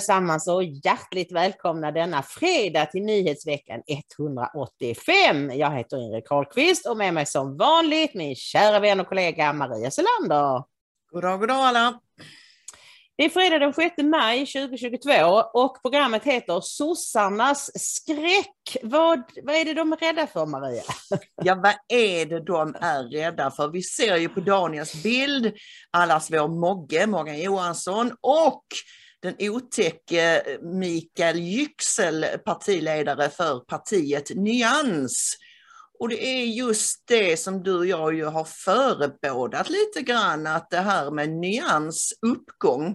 Allesammans och hjärtligt välkomna denna fredag till nyhetsveckan 185. Jag heter Ingrid Carlqvist och med mig som vanligt min kära vän och kollega Maria Selander. God dag, god dag alla! Det är fredag den 6 maj 2022 och programmet heter Sossarnas skräck. Vad, vad är det de är rädda för Maria? Ja, vad är det de är rädda för? Vi ser ju på Daniels bild allas vår Mogge, Morgan Johansson och den otäcke Mikael Yüksel, partiledare för partiet Nyans. Och det är just det som du och jag ju har förebådat lite grann, att det här med nyans uppgång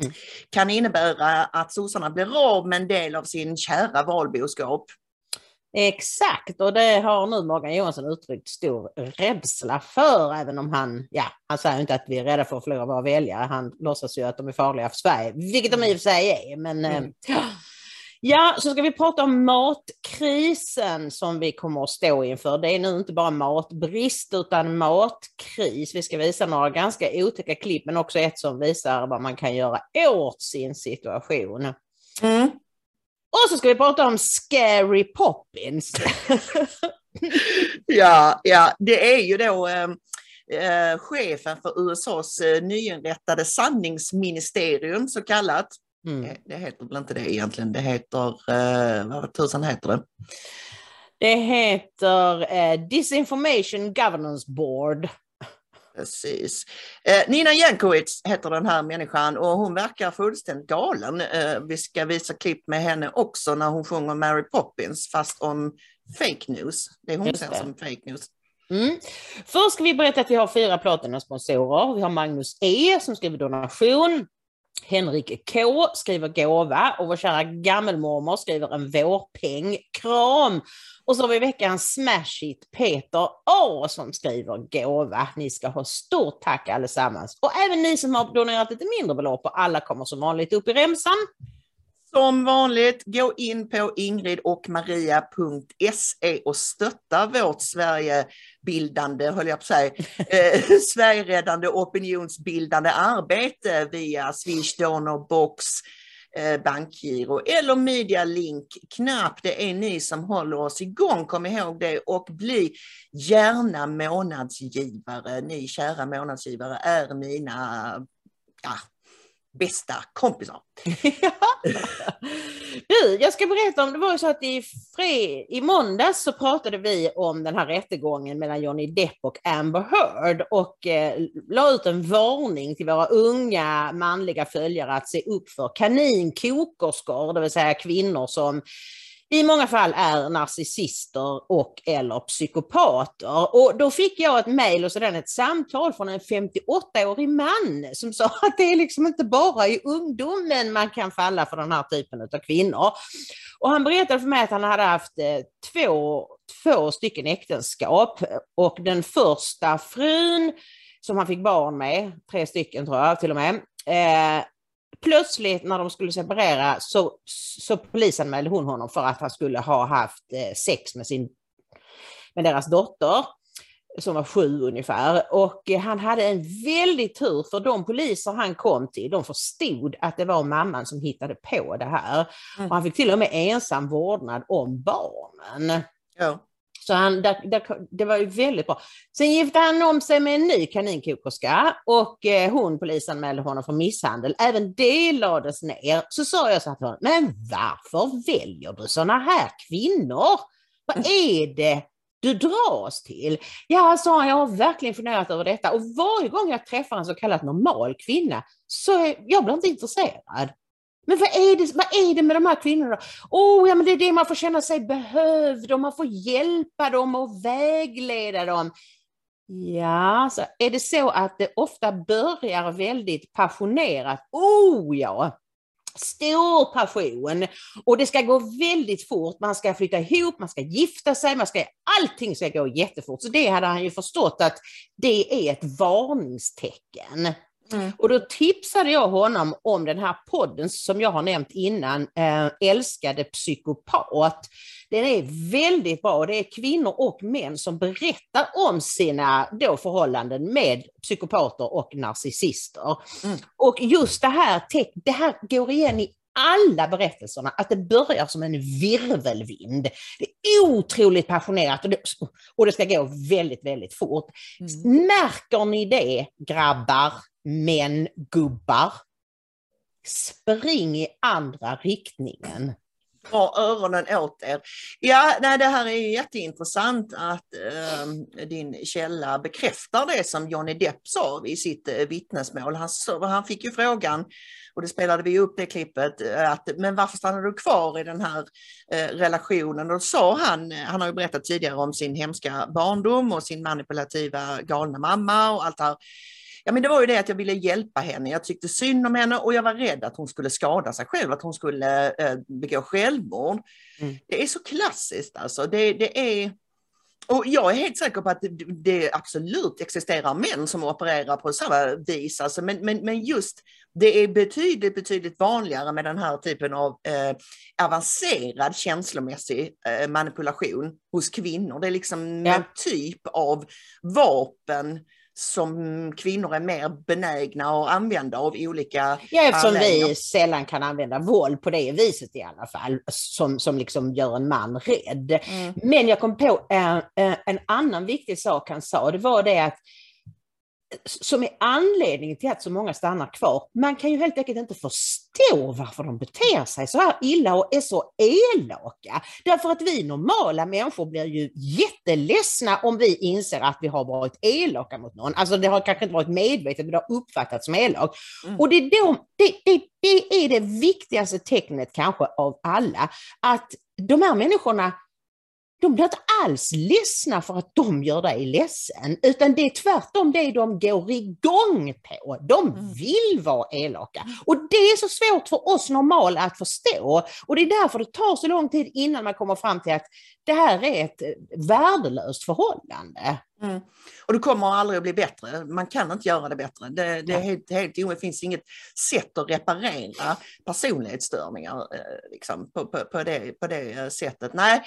mm. kan innebära att sossarna blir av med en del av sin kära valboskap. Exakt, och det har nu Morgan Johansson uttryckt stor rädsla för, även om han, ja, han säger inte att vi är rädda för att förlora våra väljare, han låtsas ju att de är farliga för Sverige, vilket de i och för sig är, men mm. Ja, så ska vi prata om matkrisen som vi kommer att stå inför. Det är nu inte bara matbrist utan matkris. Vi ska visa några ganska otäcka klipp men också ett som visar vad man kan göra åt sin situation. Mm. Och så ska vi prata om Scary Poppins. ja, ja, det är ju då ehm, eh, chefen för USAs eh, nyinrättade sanningsministerium så kallat. Mm. Eh, det heter väl inte det egentligen, det heter, eh, vad tusan heter det? Det heter eh, Disinformation Governance Board. Precis. Eh, Nina Jankowicz heter den här människan och hon verkar fullständigt galen. Eh, vi ska visa klipp med henne också när hon sjunger Mary Poppins fast om fake news. Det är hon ser som fake news. Mm. Först ska vi berätta att vi har fyra Platina-sponsorer. Vi har Magnus E som skriver donation. Henrik K skriver gåva och vår kära gammelmormor skriver en vårpeng. Kram! Och så har vi veckans smash it Peter A som skriver gåva. Ni ska ha stort tack allesammans. Och även ni som har donerat lite mindre belopp och alla kommer som vanligt upp i remsan. Som vanligt, gå in på ingridochmaria.se och stötta vårt Sverigebildande, höll jag på att säga, eh, Sverigeräddande opinionsbildande arbete via Swish, Donor, Box, Eh, bankgiro eller Media Link knapp. Det är ni som håller oss igång, kom ihåg det och bli gärna månadsgivare. Ni kära månadsgivare är mina ja, bästa kompisar. du, jag ska berätta om, det var så att i, fred, i måndags så pratade vi om den här rättegången mellan Johnny Depp och Amber Heard och eh, la ut en varning till våra unga manliga följare att se upp för kaninkokerskor, det vill säga kvinnor som i många fall är narcissister och eller psykopater. Och då fick jag ett mejl och sedan ett samtal från en 58-årig man som sa att det är liksom inte bara i ungdomen man kan falla för den här typen av kvinnor. Och han berättade för mig att han hade haft eh, två, två stycken äktenskap och den första frun som han fick barn med, tre stycken tror jag till och med, eh, plötsligt när de skulle separera så, så polisanmälde hon honom för att han skulle ha haft eh, sex med, sin, med deras dotter som var sju ungefär. Och eh, han hade en väldig tur för de poliser han kom till, de förstod att det var mamman som hittade på det här. Mm. Och han fick till och med ensam vårdnad om barnen. Ja. Så han, där, där, det var ju väldigt bra. Sen gifte han om sig med en ny kaninkokerska och eh, hon polisanmälde honom för misshandel. Även det lades ner. Så sa jag så här till honom, men varför väljer du sådana här kvinnor? Vad är det du dras till? Ja, sa han, jag har verkligen funderat över detta och varje gång jag träffar en så kallad normal kvinna så är jag blir inte intresserad. Men vad är, det, vad är det med de här kvinnorna? Oh, ja, men det är det man får känna sig behövd och man får hjälpa dem och vägleda dem. Ja, så är det så att det ofta börjar väldigt passionerat? Oh ja, stor passion och det ska gå väldigt fort. Man ska flytta ihop, man ska gifta sig, man ska, allting ska gå jättefort. Så det hade han ju förstått att det är ett varningstecken. Mm. Och då tipsade jag honom om den här podden som jag har nämnt innan, äh, Älskade psykopat. Den är väldigt bra. Det är kvinnor och män som berättar om sina då förhållanden med psykopater och narcissister. Mm. Och just det här, det här går igen i alla berättelserna att det börjar som en virvelvind. Det är otroligt passionerat och det, och det ska gå väldigt, väldigt fort. Mm. Märker ni det grabbar, män, gubbar? Spring i andra riktningen dra öronen åt er. Ja, nej, det här är jätteintressant att eh, din källa bekräftar det som Johnny Depp sa i sitt eh, vittnesmål. Han, han fick ju frågan, och det spelade vi upp det klippet, eh, att men varför stannar du kvar i den här eh, relationen? Och då sa han, eh, han har ju berättat tidigare om sin hemska barndom och sin manipulativa galna mamma och allt det här. Ja, men det var ju det att jag ville hjälpa henne. Jag tyckte synd om henne och jag var rädd att hon skulle skada sig själv, att hon skulle eh, begå självmord. Mm. Det är så klassiskt alltså. Det, det är... Och jag är helt säker på att det, absolut existerar män som opererar på samma vis, alltså, men, men, men just det är betydligt, betydligt vanligare med den här typen av eh, avancerad känslomässig eh, manipulation hos kvinnor. Det är liksom ja. en typ av vapen som kvinnor är mer benägna att använda av olika Ja, eftersom vi sällan kan använda våld på det viset i alla fall, som, som liksom gör en man rädd. Mm. Men jag kom på en, en annan viktig sak han sa, det var det att som är anledningen till att så många stannar kvar. Man kan ju helt enkelt inte förstå varför de beter sig så här illa och är så elaka. Därför att vi normala människor blir ju jätteledsna om vi inser att vi har varit elaka mot någon. Alltså det har kanske inte varit medvetet, men det har uppfattats som elak. Mm. Och det är, då, det, det, det är det viktigaste tecknet kanske av alla, att de här människorna de blir inte alls ledsna för att de gör dig ledsen, utan det är tvärtom det de går igång på. De mm. vill vara elaka. Och det är så svårt för oss normala att förstå. Och det är därför det tar så lång tid innan man kommer fram till att det här är ett värdelöst förhållande. Mm. Och det kommer aldrig att bli bättre. Man kan inte göra det bättre. Det, det är helt, helt, det finns inget sätt att reparera personlighetsstörningar eh, liksom, på, på, på, det, på det sättet. Nej,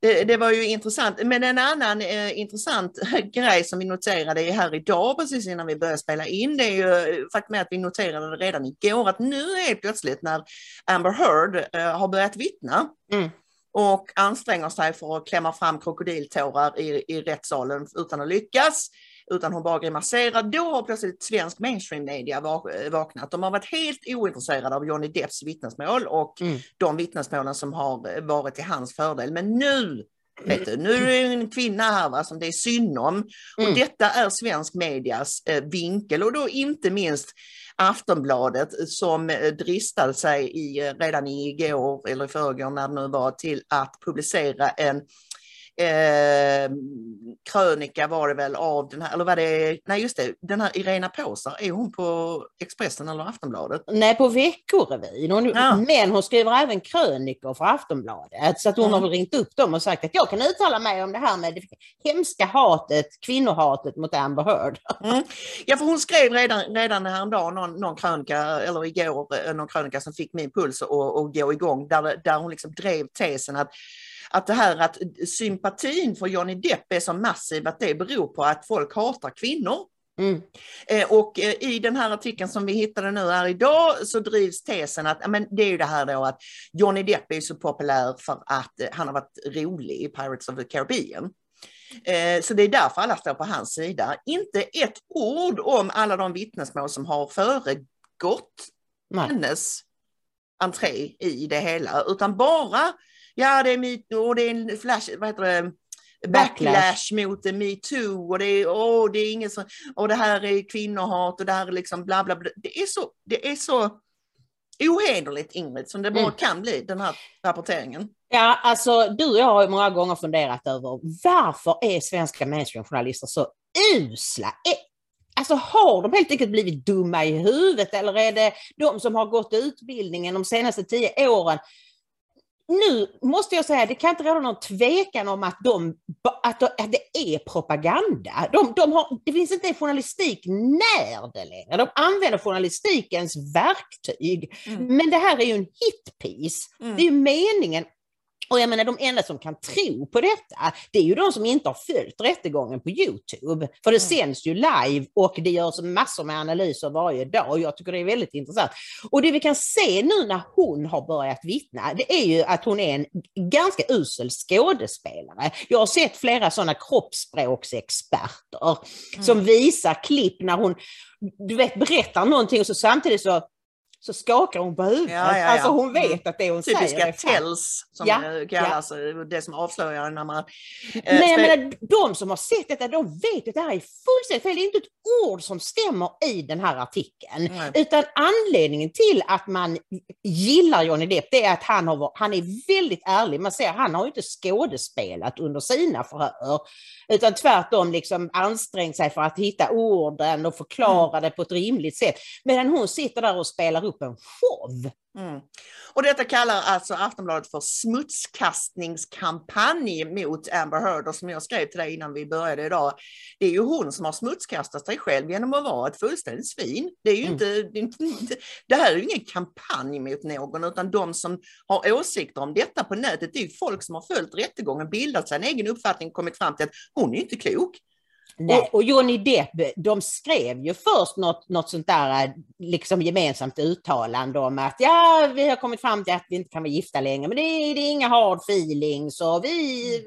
det, det, var ju intressant. Men en annan eh, intressant grej som vi noterade här idag precis innan vi började spela in, det är ju faktum att vi noterade det redan igår att nu helt plötsligt när Amber Heard eh, har börjat vittna mm. och anstränger sig för att klämma fram krokodiltårar i, i rättssalen utan att lyckas, utan hon bara grimaserar. Då har plötsligt svensk mainstream media vaknat. De har varit helt ointresserade av Johnny Depps vittnesmål och mm. de vittnesmålen som har varit till hans fördel. Men nu Vet du, nu är det en kvinna här va, som det är synd om. Mm. Och detta är svensk medias eh, vinkel och då inte minst Aftonbladet som dristade sig i, redan igår eller i förrgår när det nu var till att publicera en eh, krönika var det väl av den här, eller var det, nej just det, den här Irena Påsar, är hon på Expressen eller Aftonbladet? Nej, på Veckorevyn. Hon, ja. Men hon skriver även krönikor för Aftonbladet. Så att hon mm. har väl ringt upp dem och sagt att jag kan uttala mig om det här med det hemska hatet, kvinnohatet mot Amber Heard. Mm. Ja, för hon skrev redan, redan häromdagen någon, någon krönika, eller igår, eh, någon krönika som fick min puls att gå igång, där, där hon liksom drev tesen att att det här att sympatin för Johnny Depp är så massiv att det beror på att folk hatar kvinnor. Mm. Eh, och eh, i den här artikeln som vi hittade nu här idag så drivs tesen att men det är ju det här då att Johnny Depp är så populär för att eh, han har varit rolig i Pirates of the Caribbean. Så det är därför alla står på hans sida. Inte ett ord om alla de vittnesmål som har föregått Nej. hennes entré i det hela, utan bara Ja, det är myt och det är en flash, vad heter det, backlash, Backlash. mot metoo och det är, åh, det är ingen som, och det här är kvinnohat och det här är liksom bla bla bla. Det är så, det är så ohederligt Ingrid som det bara Mm. kan bli den här rapporteringen. Ja, alltså du och jag har ju många gånger funderat över varför är svenska mainstreamjournalister så usla? Alltså har de helt enkelt blivit dumma i huvudet eller är det de som har gått utbildningen de senaste tio åren? Nu måste jag säga, det kan inte råda någon tvekan om att, de, att, de, att det är propaganda. De, de har, det finns inte journalistik när det längre. De använder journalistikens verktyg. Mm. Men det här är ju en hitpiece. Mm. Det är meningen. Och jag menar de enda som kan tro på detta, det är ju de som inte har följt rättegången på Youtube. För det Mm. sänds ju live och det görs massor med analyser varje dag och jag tycker det är väldigt intressant. Och det vi kan se nu när hon har börjat vittna, det är ju att hon är en ganska usel skådespelare. Jag har sett flera sådana kroppsspråksexperter Mm. som visar klipp när hon du vet, berättar någonting och så samtidigt så så skakar hon på huvudet. Ja, ja, ja. Alltså hon vet att det hon säger Typiska är sant. tells som Ja, kallas, eh, det som avslöjar när man... eh, Men jag spel- menar, de som har sett detta, de vet att det här är fullständigt fel. Det är inte ett ord som stämmer i den här artikeln. Nej. Utan anledningen till att man gillar Johnny Depp, det är att han, har, han är väldigt ärlig. Man ser, han har inte skådespelat under sina förhör. Utan tvärtom liksom ansträngt sig för att hitta orden och förklara det på ett rimligt sätt. Medan hon sitter där och spelar upp en show. Mm. Och detta kallar alltså Aftonbladet för smutskastningskampanj mot Amber Heard och som jag skrev till dig innan vi började idag. Det är ju hon som har smutskastat sig själv genom att vara ett fullständigt svin. Det är ju Mm. inte, det, det här är ju ingen kampanj mot någon utan de som har åsikter om detta på nätet det är ju folk som har följt rättegången, bildat sig en egen uppfattning kommit fram till att hon är inte klok. Nej, och Johnny Depp, de skrev ju först något, något sånt där eh, liksom gemensamt uttalande om att ja, vi har kommit fram till att vi inte kan vara gifta längre, men det är, det är inga hard feelings och vi,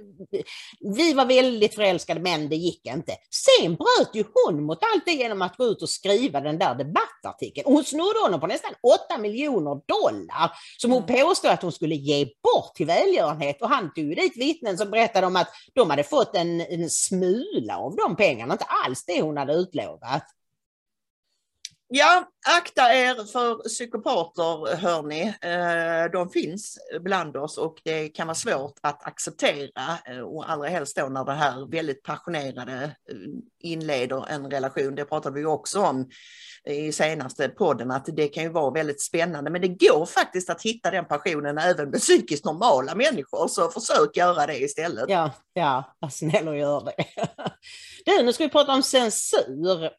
vi var väldigt förälskade men det gick inte. Sen bröt ju hon mot allt det genom att gå ut och skriva den där debattartikeln. Och hon snodde honom på nästan 8 miljoner dollar som hon påstod att hon skulle ge bort till välgörenhet och han tog dit vittnen som berättade om att de hade fått en, en smula av de pengarna, inte alls det hon hade utlovat. Ja, akta er för psykopater hörni. Eh, de finns bland oss och det kan vara svårt att acceptera eh, och allra helst då när det här väldigt passionerade eh, inleder en relation. Det pratade vi också om i senaste podden att det kan ju vara väldigt spännande men det går faktiskt att hitta den passionen även med psykiskt normala människor så försök göra det istället. Ja, ja, var snäll och gör det. Du, nu ska vi prata om censur.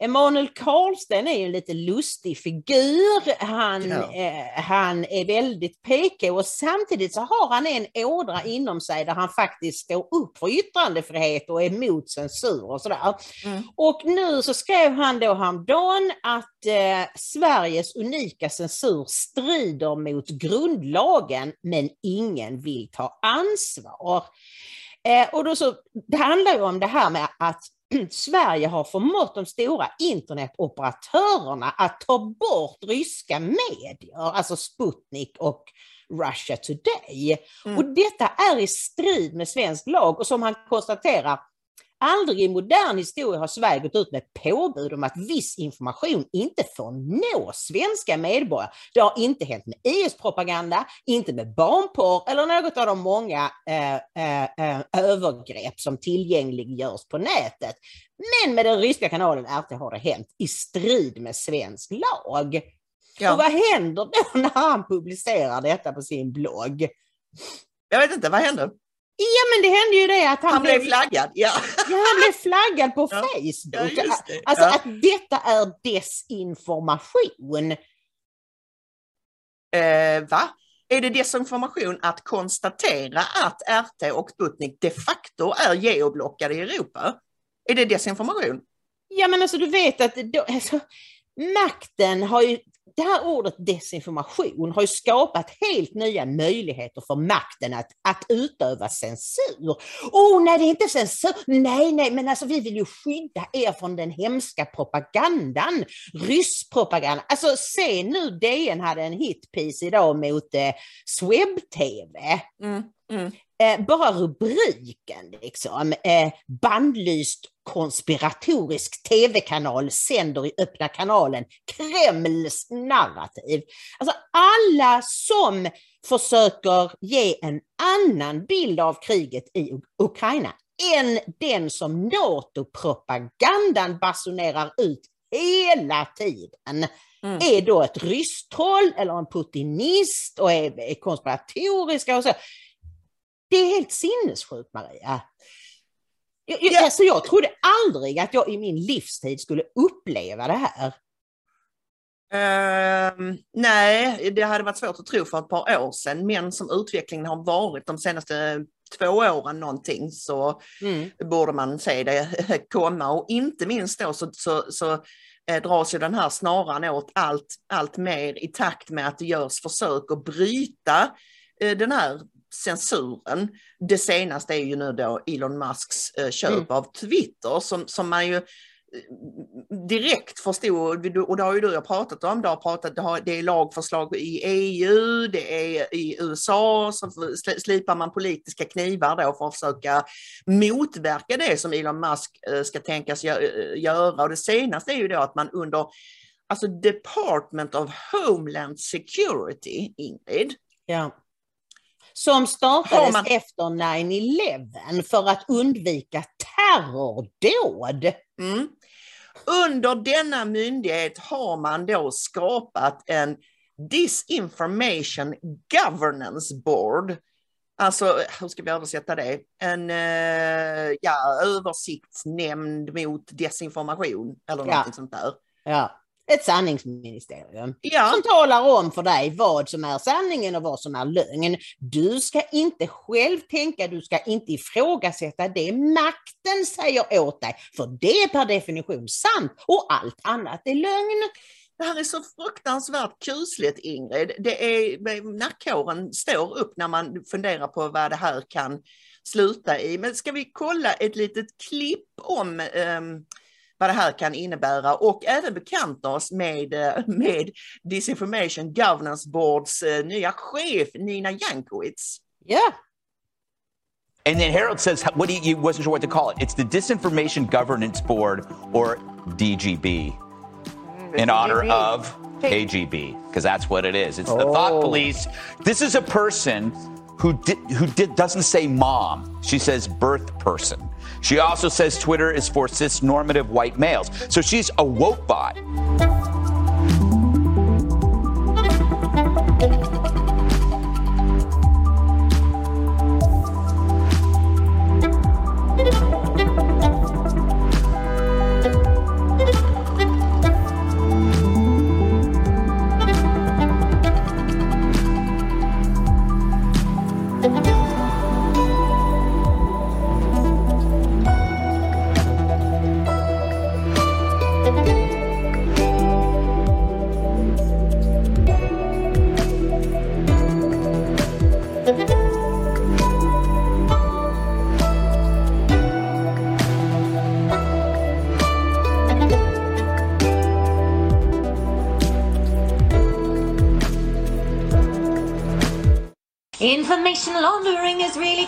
Emanuel Karlsten är ju en lite lustig figur. Han, Ja. eh, han är väldigt PK och samtidigt så har han en ådra inom sig där han faktiskt står upp för yttrandefrihet och är emot censur och sådär. Mm. Och nu så skrev han då häromdagen att eh, Sveriges unika censur strider mot grundlagen men ingen vill ta ansvar. Eh, och då så, det handlar ju om det här med att Sverige har förmått de stora internetoperatörerna att ta bort ryska medier, alltså Sputnik och Russia Today. Mm. Och detta är i strid med svensk lag och som han konstaterar, aldrig i modern historia har Sverige gått ut med påbud om att viss information inte får nå svenska medborgare. Det har inte hänt med IS-propaganda, inte med barnporr eller något av de många eh, eh, eh, övergrepp som tillgängliggörs på nätet. Men med den ryska kanalen RT har det hänt i strid med svensk lag. Ja. Och vad händer då när han publicerar detta på sin blogg? Jag vet inte, vad hände? Ja men det hände ju det att han, Han blev flaggad. Ja, ja, han blev flaggad på Ja. Facebook. ja det. Alltså att detta är desinformation. Eh, va? Är det desinformation att konstatera att RT och Sputnik de facto är geoblockade i Europa? Är det desinformation? Ja men alltså du vet att då, alltså, makten har ju, det här ordet desinformation har ju skapat helt nya möjligheter för makten att, att utöva censur. Oh nej det är inte censur, nej nej men alltså vi vill ju skydda er från den hemska propagandan, rysspropagandan. Alltså se nu DN hade en hitpiece idag mot eh, Swebb-TV. Mm, mm eh, bara rubriken liksom, eh, bandlyst konspiratorisk tv-kanal sänder i öppna kanalen Kremls narrativ. Alltså alla som försöker ge en annan bild av kriget i Ukraina än den som NATO-propagandan basunerar ut hela tiden mm. är då ett rysstroll eller en putinist och är, konspiratoriska och så. Det är helt sinnessjukt Maria. Jag, ja. alltså, jag trodde aldrig att jag i min livstid skulle uppleva det här. Uh, nej, det hade varit svårt att tro för ett par år sedan, men som utvecklingen har varit de senaste två åren någonting så mm. borde man se det komma och inte minst då så, så, så eh, dras ju den här snaran åt allt, allt mer i takt med att det görs försök att bryta eh, den här censuren. Det senaste är ju nu då Elon Musks eh, köp mm. av Twitter som, som man ju direkt förstod, och det har ju du och pratat om, det, har pratat, det är lagförslag i EU, det är i USA, så slipar man politiska knivar då för att försöka motverka det som Elon Musk eh, ska tänkas göra. Och det senaste är ju då att man under alltså Department of Homeland Security, Ingrid, ja. Som startades man... efter 9-11 för att undvika terrordåd. Mm. Under denna myndighet har man då skapat en Disinformation Governance Board. Alltså, hur ska vi översätta det? En uh, ja, översiktsnämnd mot desinformation eller ja. något sånt där. Ja ett sanningsministerium ja. som talar om för dig vad som är sanningen och vad som är lögn. Du ska inte själv tänka, du ska inte ifrågasätta det makten säger åt dig, för det är per definition sant och allt annat är lögn. Det här är så fruktansvärt kusligt Ingrid. Det är, nackhåren står upp när man funderar på vad det här kan sluta i. Men ska vi kolla ett litet klipp om um, vad det här kan innebära och även bekanta oss med, eh, med Disinformation Governance Boards uh, nya chef Nina Jankowicz. Yeah. And then Harold says, what you, you wasn't sure what to call it. It's the Disinformation Governance Board or DGB mm, in honor of KGB, because that's what it is. It's oh. the thought police. This is a person who did, who did, doesn't say mom. She says birth person. She also says Twitter is for cis normative white males. So she's a woke bot.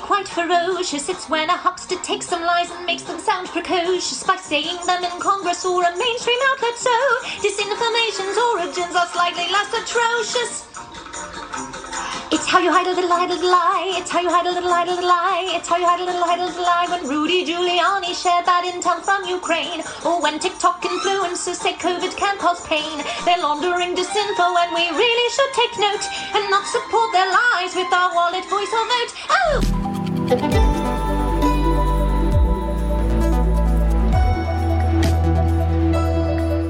Quite ferocious. It's when a huckster takes some lies and makes them sound precocious by saying them in Congress or a mainstream outlet. So, disinformation's origins are slightly less atrocious. It's how you hide a little, hide a little lie. It's how you hide a little, hide a little lie. It's how you hide a little, hide a little lie. When Rudy Giuliani shared bad intel from Ukraine, or when TikTok influencers say COVID can cause pain, they're laundering disinfo, and we really should take note and not support their lies with our wallet, voice, or vote. Oh.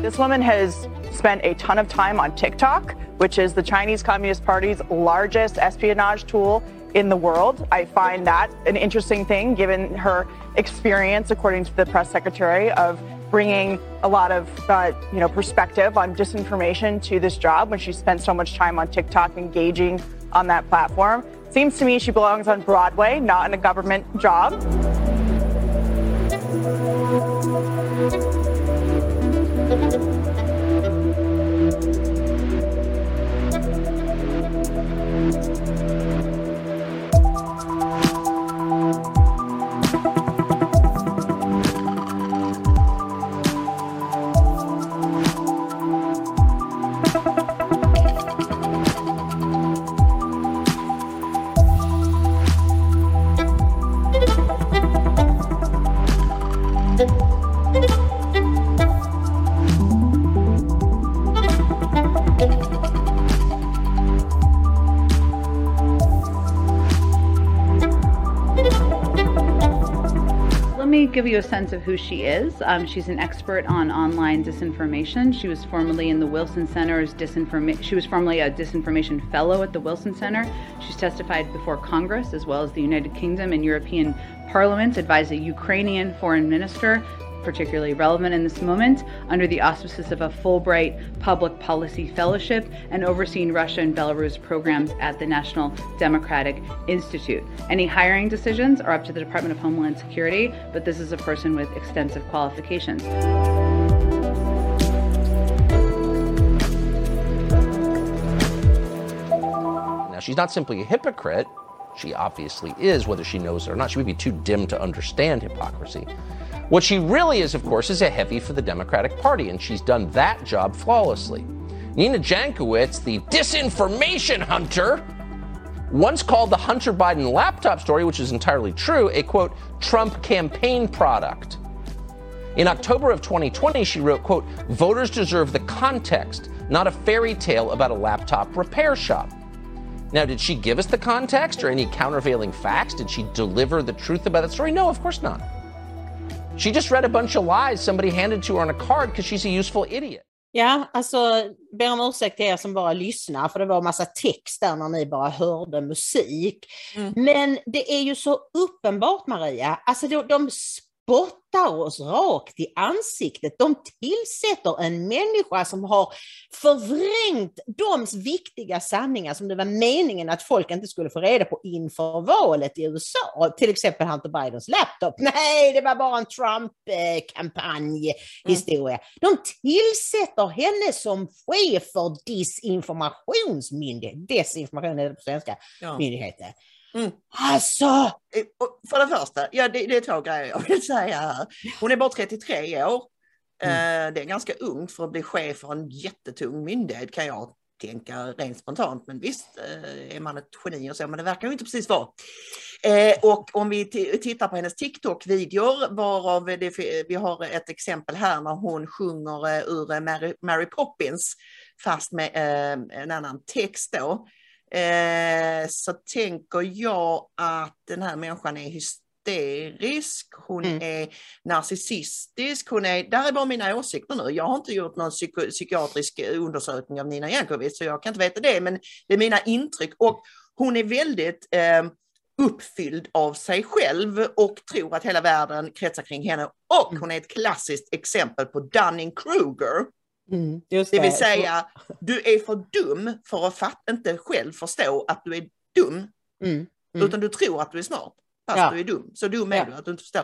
This woman has spent a ton of time on TikTok which is the Chinese Communist Party's largest espionage tool in the world. I find that an interesting thing given her experience, according to the press secretary, of bringing a lot of uh, you know perspective on disinformation to this job when she spent so much time on TikTok engaging on that platform. Seems to me she belongs on Broadway, not in a government job. You a sense of who she is. Um, she's an expert on online disinformation. She was formerly in the Wilson Center's disinformation. She was formerly a disinformation fellow at the Wilson Center. She's testified before Congress as well as the United Kingdom and European parliaments, advised a Ukrainian foreign minister, particularly relevant in this moment, under the auspices of a Fulbright Public Policy Fellowship and overseeing Russia and Belarus programs at the National Democratic Institute. Any hiring decisions are up to the Department of Homeland Security, but this is a person with extensive qualifications. Now, she's not simply a hypocrite. She obviously is, whether she knows it or not. She would be too dim to understand hypocrisy. What she really is, of course, is a heavy for the Democratic Party, and she's done that job flawlessly. Nina Jankowicz, the disinformation hunter, once called the Hunter Biden laptop story, which is entirely true, a quote, Trump campaign product. In October of 2020, she wrote, quote, voters deserve the context, not a fairy tale about a laptop repair shop. Now, did she give us the context or any countervailing facts? Did she deliver the truth about that story? No, of course not. She just read a bunch of lies somebody handed to her on a card because she's a useful idiot. Ja, alltså ber om ursäkt till er som bara lyssnar för det var massa text där när ni bara hörde musik. Mm. Men det är ju så uppenbart Maria, alltså de, de spottar oss rakt i ansiktet. De tillsätter en människa som har förvrängt de viktiga sanningar som det var meningen att folk inte skulle få reda på inför valet i USA. Till exempel Hunter Bidens laptop. Nej, det var bara en Trump-kampanjhistoria. De tillsätter henne som chef för disinformationsmyndighet. Desinformation är det på svenska. Ja. Myndigheten. Mm. Alltså, Eh, För det första, ja, det, det är två grejer jag vill säga här. Hon är bara 33 år. Eh, Det är ganska ungt för att bli chef för en jättetung myndighet kan jag tänka rent spontant. Men visst, eh, är man ett geni och så, men det verkar ju inte precis vara. Och om vi ti- tittar på hennes TikTok-videor, varav det, vi har ett exempel här när hon sjunger ur Mary, Mary Poppins, fast med en annan text då. Eh, så tänker jag att den här människan är hysterisk, hon Mm. är narcissistisk, hon är, där är bara mina åsikter nu. Jag har inte gjort någon psyko, psykiatrisk undersökning av Nina Jankovic så jag kan inte veta det, men det är mina intryck. Och hon är väldigt eh, uppfylld av sig själv och tror att hela världen kretsar kring henne. Och hon är ett klassiskt exempel på Dunning-Kruger. Mm, just Det vill säga, du är för dum för att fatt, inte själv förstå att du är dum, Mm, mm. utan du tror att du är smart. Fast Ja. du är dum. Så dum är Ja. du att du inte förstår.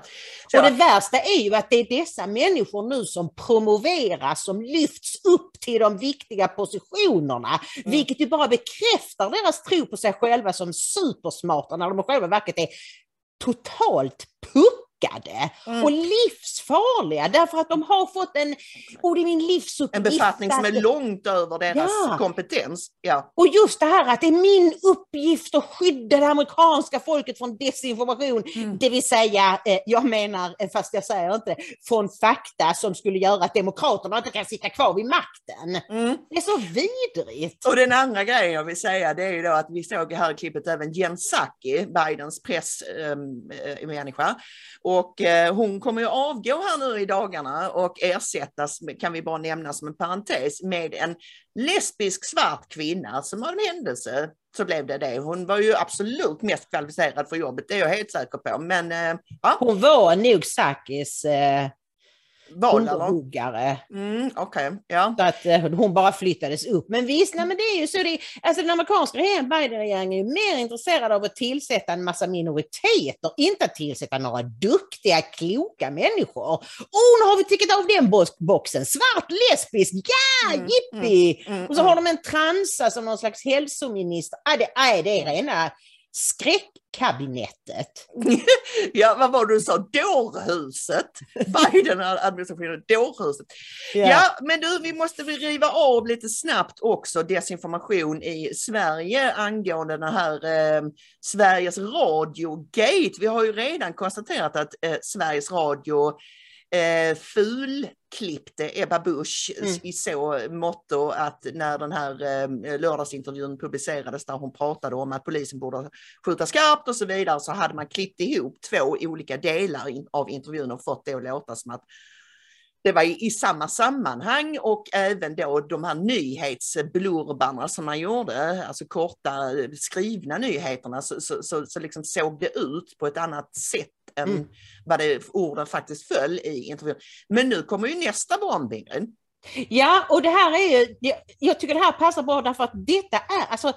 Så, Och det värsta är ju att det är dessa människor nu som promoveras, som lyfts upp till de viktiga positionerna, vilket ju bara bekräftar deras tro på sig själva som supersmarta när de själva verket är totalt puckade Mm. och livsfarliga därför att de har fått en, och det är min livsuppgift. en befattning som är långt över deras Ja. kompetens. Ja. och just det här att det är min uppgift att skydda det amerikanska folket från desinformation. Mm. Det vill säga, eh, jag menar, eh, fast jag säger inte från fakta som skulle göra att demokraterna inte kan sitta kvar vid makten. Mm. Det är så vidrigt. Och den andra grejen jag vill säga det är ju då att vi såg här i klippet även Jen Psaki, Bidens pressmänniska och eh, hon kommer ju avgå här nu i dagarna och ersättas, kan vi bara nämna som en parentes, med en lesbisk svart kvinna som av en händelse så blev det det. Hon var ju absolut mest kvalificerad för jobbet, det är jag helt säker på. Men eh, ja, Hon var nog Sakis eh underhuggare. Mm, Okej, ja. Så att eh, hon bara flyttades upp. Men visst, nej, men det är ju så. Det, alltså den amerikanska regeringen, Biden-regeringen, är mer intresserad av att tillsätta en massa minoriteter, inte att tillsätta några duktiga, kloka människor. Oh, nu har vi tickat av den box- boxen. Svart, lesbisk, ja, Mm, jippi! Mm, Och så har de en transa som någon slags hälsominister. Ah, det, ah, det är rena skräckkabinettet. Ja, vad var det du sa? Dårhuset? Biden-administrationen, dårhuset. Ja. men du, vi måste väl riva av lite snabbt också desinformation i Sverige angående den här eh, Sveriges Radio-gate. Vi har ju redan konstaterat att eh, Sveriges Radio eh, fulklippte Ebba Busch Mm. i så motto att när den här eh, lördagsintervjun publicerades där hon pratade om att polisen borde skjuta skarpt och så vidare så hade man klippt ihop två olika delar in, av intervjun och fått det att låta som att det var i, i samma sammanhang och även då de här nyhetsblurbarna som man gjorde, alltså korta skrivna nyheterna, så, så, så, så liksom såg det ut på ett annat sätt än Mm. vad det, orden faktiskt föll i intervjun. Men nu kommer ju nästa bombing. Ja, och det här är ju, jag, jag tycker det här passar bra därför att detta är, alltså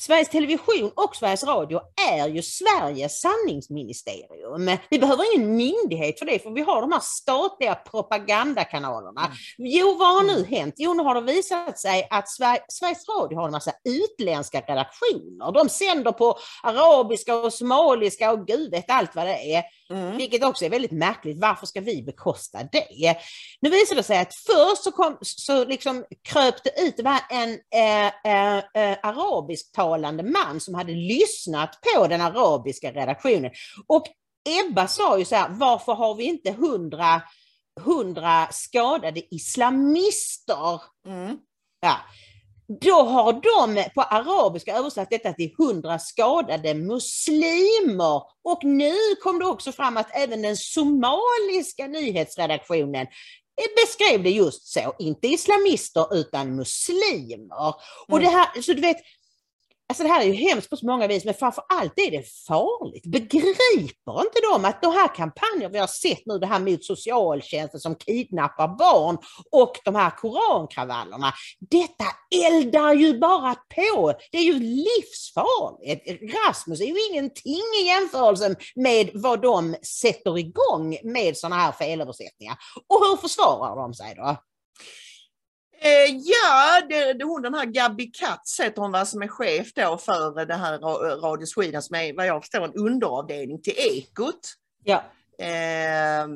Sveriges Television och Sveriges Radio är ju Sveriges sanningsministerium. Vi behöver ingen myndighet för det, för vi har de här statliga propagandakanalerna. Jo, vad har nu hänt? Jo, nu har det visat sig att Sver- Sveriges Radio har en massa utländska redaktioner. De sänder på arabiska och somaliska och gud vet allt vad det är. Mm. Vilket också är väldigt märkligt. Varför ska vi bekosta det? Nu visar det sig att först så, kom, så liksom kröp det ut, det var en eh, eh, eh, arabisktalande man som hade lyssnat på den arabiska redaktionen. Och Ebba sa ju så här, varför har vi inte hundra, hundra skadade islamister? Mm. Ja. Då har de på arabiska översatt detta till hundra skadade muslimer. Och nu kom det också fram att även den somaliska nyhetsredaktionen beskrev det just så, inte islamister utan muslimer. Och det här, så du vet, Alltså det här är ju hemskt på så många vis, men framför allt är det farligt. Begriper inte de att de här kampanjer vi har sett nu, det här mot socialtjänsten som kidnappar barn och de här korankravallerna, detta eldar ju bara på. Det är ju livsfarligt. Rasmus är ju ingenting i jämförelse med vad de sätter igång med sådana här felöversättningar. Och hur försvarar de sig då? Eh, ja, det, det, hon den här Gabi Katz heter hon va, som är chef då för det här Radio Sweden som är vad jag förstår en underavdelning till Ekot. Ja. Eh,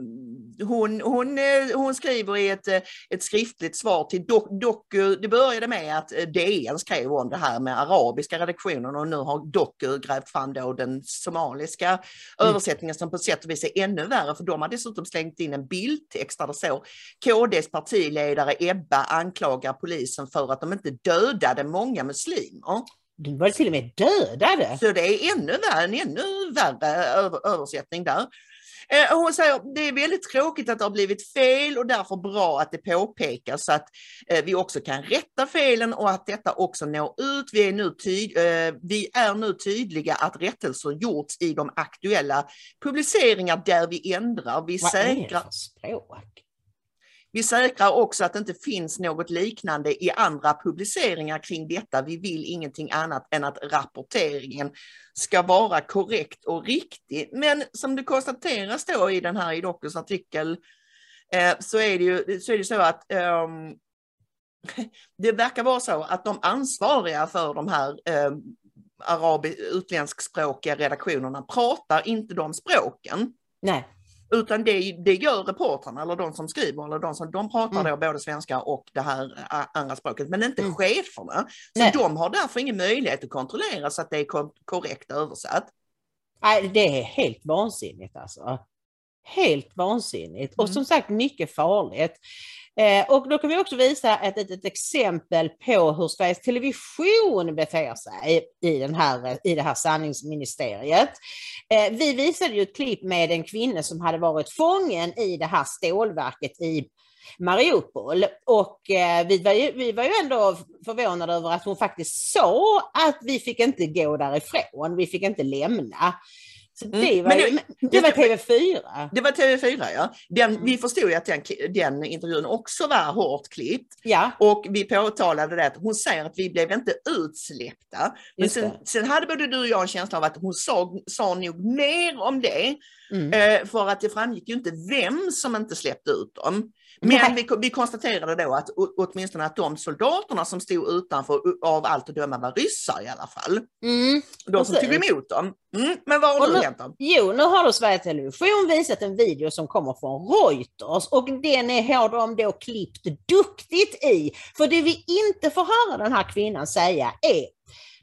hon, hon, eh, hon skriver i ett, eh, ett skriftligt svar till Doku, det började med att eh, DN skrev om det här med arabiska redaktionen och nu har Doku grävt fram då den somaliska översättningen som på sätt och vis är ännu värre för de har dessutom slängt in en bildtext där det står KDs partiledare Ebba anklagar polisen för att de inte dödade många muslimer. De var till och med dödade. Så det är ännu värre, en ännu värre över, översättning där. Eh, Hon säger det är väldigt tråkigt att det har blivit fel och därför bra att det påpekas så att eh, vi också kan rätta felen och att detta också når ut. Vi är nu, tyd, eh, vi är nu tydliga att rättelser gjorts i de aktuella publiceringar där vi ändrar. Vi Vad är det säkrar för språk? Vi säkrar också att det inte finns något liknande i andra publiceringar kring detta. Vi vill ingenting annat än att rapporteringen ska vara korrekt och riktig. Men som det konstateras då i den här i artikel eh, så är det ju så, är det så att um, det verkar vara så att de ansvariga för de här um, arabi, utländskspråkiga redaktionerna pratar inte de språken. Nej. Utan det, det gör reportrarna eller de som skriver eller de som de pratar Mm. då både svenska och det här andra språket men inte Mm. cheferna. Så Nej. de har därför ingen möjlighet att kontrollera så att det är ko- korrekt översatt. Nej, det är helt vansinnigt alltså. Helt vansinnigt och Mm. som sagt mycket farligt. Eh, och då kan vi också visa ett litet exempel på hur Sveriges Television beter sig i, den här, i det här sanningsministeriet. Eh, vi visade ju ett klipp med en kvinna som hade varit fången i det här stålverket i Mariupol och eh, vi, var ju, vi var ju ändå förvånade över att hon faktiskt sa att vi fick inte gå därifrån, vi fick inte lämna. Så det Mm, men det var TV4. Det var TV4 ja. Den, Mm. Vi förstod ju att den, den intervjun också var hårt klippt. Ja, Och vi påtalade det att hon säger att vi blev inte utsläppta. Men sen, sen hade både du och jag en känsla av att hon sa, sa nog mer om det. Mm. Eh, för att det framgick ju inte vem som inte släppte ut dem. Men vi, vi konstaterade då att åtminstone att de soldaterna som stod utanför av allt att döma var ryssar i alla fall. Mm. De som tog emot dem. Mm, men vad har nu- hänt då? Jo, nu har då Sveriges Television visat en video som kommer från Reuters och den är, har de då klippt duktigt i. För det vi inte får höra den här kvinnan säga är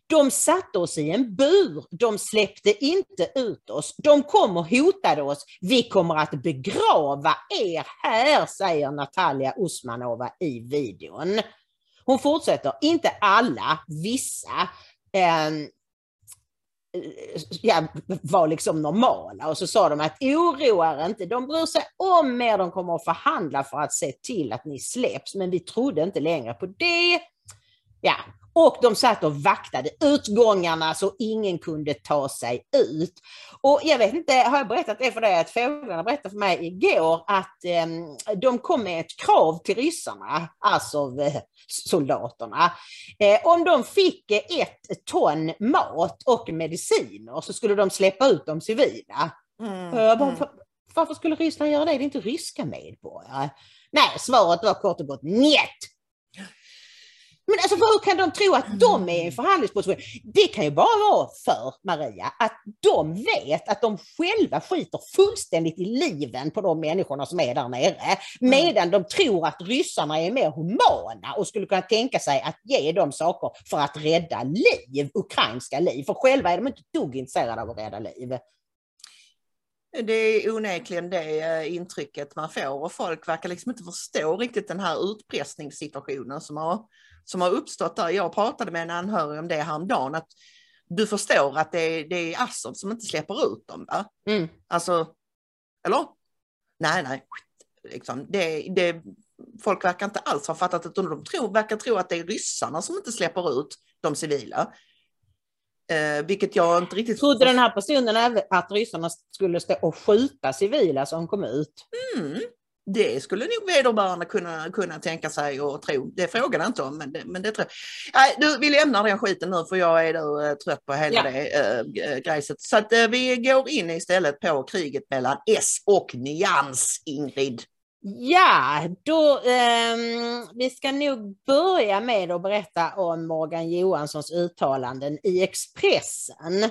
de satte oss i en bur, de släppte inte ut oss. De kom och hotade oss. Vi kommer att begrava er här, säger Natalia Usmanova i videon. Hon fortsätter, inte alla, vissa. Eh, ja, var liksom normala och så sa de att oroa er inte, de bryr sig om er, de kommer att förhandla för att se till att ni släpps, men vi trodde inte längre på det. Ja, och de satt och vaktade utgångarna så ingen kunde ta sig ut. Och jag vet inte, har jag berättat det för dig att fåglarna berättade för mig igår att eh, de kom med ett krav till ryssarna, alltså eh, soldaterna. Eh, om de fick ett ton mat och mediciner så skulle de släppa ut de civila. Mm, Bara, mm. "Var- Varför skulle Ryssland göra det? Det är inte ryska medborgare. Nej, svaret var kort och gott njet. Men alltså hur kan de tro att de är i en förhandlingsposition? Det kan ju bara vara för, Maria, att de vet att de själva skiter fullständigt i liven på de människorna som är där nere. Medan de tror att ryssarna är mer humana och skulle kunna tänka sig att ge dem saker för att rädda liv, ukrainska liv. För själva är de inte ett dugg intresserade av att rädda liv. Det är onekligen det eh, intrycket man får och folk verkar liksom inte förstå riktigt den här utpressningssituationen som har, som har uppstått där. Jag pratade med en anhörig om det häromdagen, att du förstår att det är, det är Assad som inte släpper ut dem. Va? Mm. Alltså, eller? Nej, nej. Liksom, det, det, folk verkar inte alls ha fattat att de tror, verkar tro att det är ryssarna som inte släpper ut de civila. Eh, vilket jag inte riktigt... Trodde den här personen även att ryssarna skulle stå och skjuta civila som kom ut? Mm, det skulle nog vederbörande kunna, kunna tänka sig och tro. Det frågar jag inte om, men det, men det tror jag. Nej, du, vi lämnar den skiten nu för jag är då, eh, trött på hela Ja. det äh, grejset. Så att, eh, vi går in istället på kriget mellan S och Nyans, Ingrid. Ja, då, ehm, vi ska nog börja med att berätta om Morgan Johanssons uttalanden i Expressen.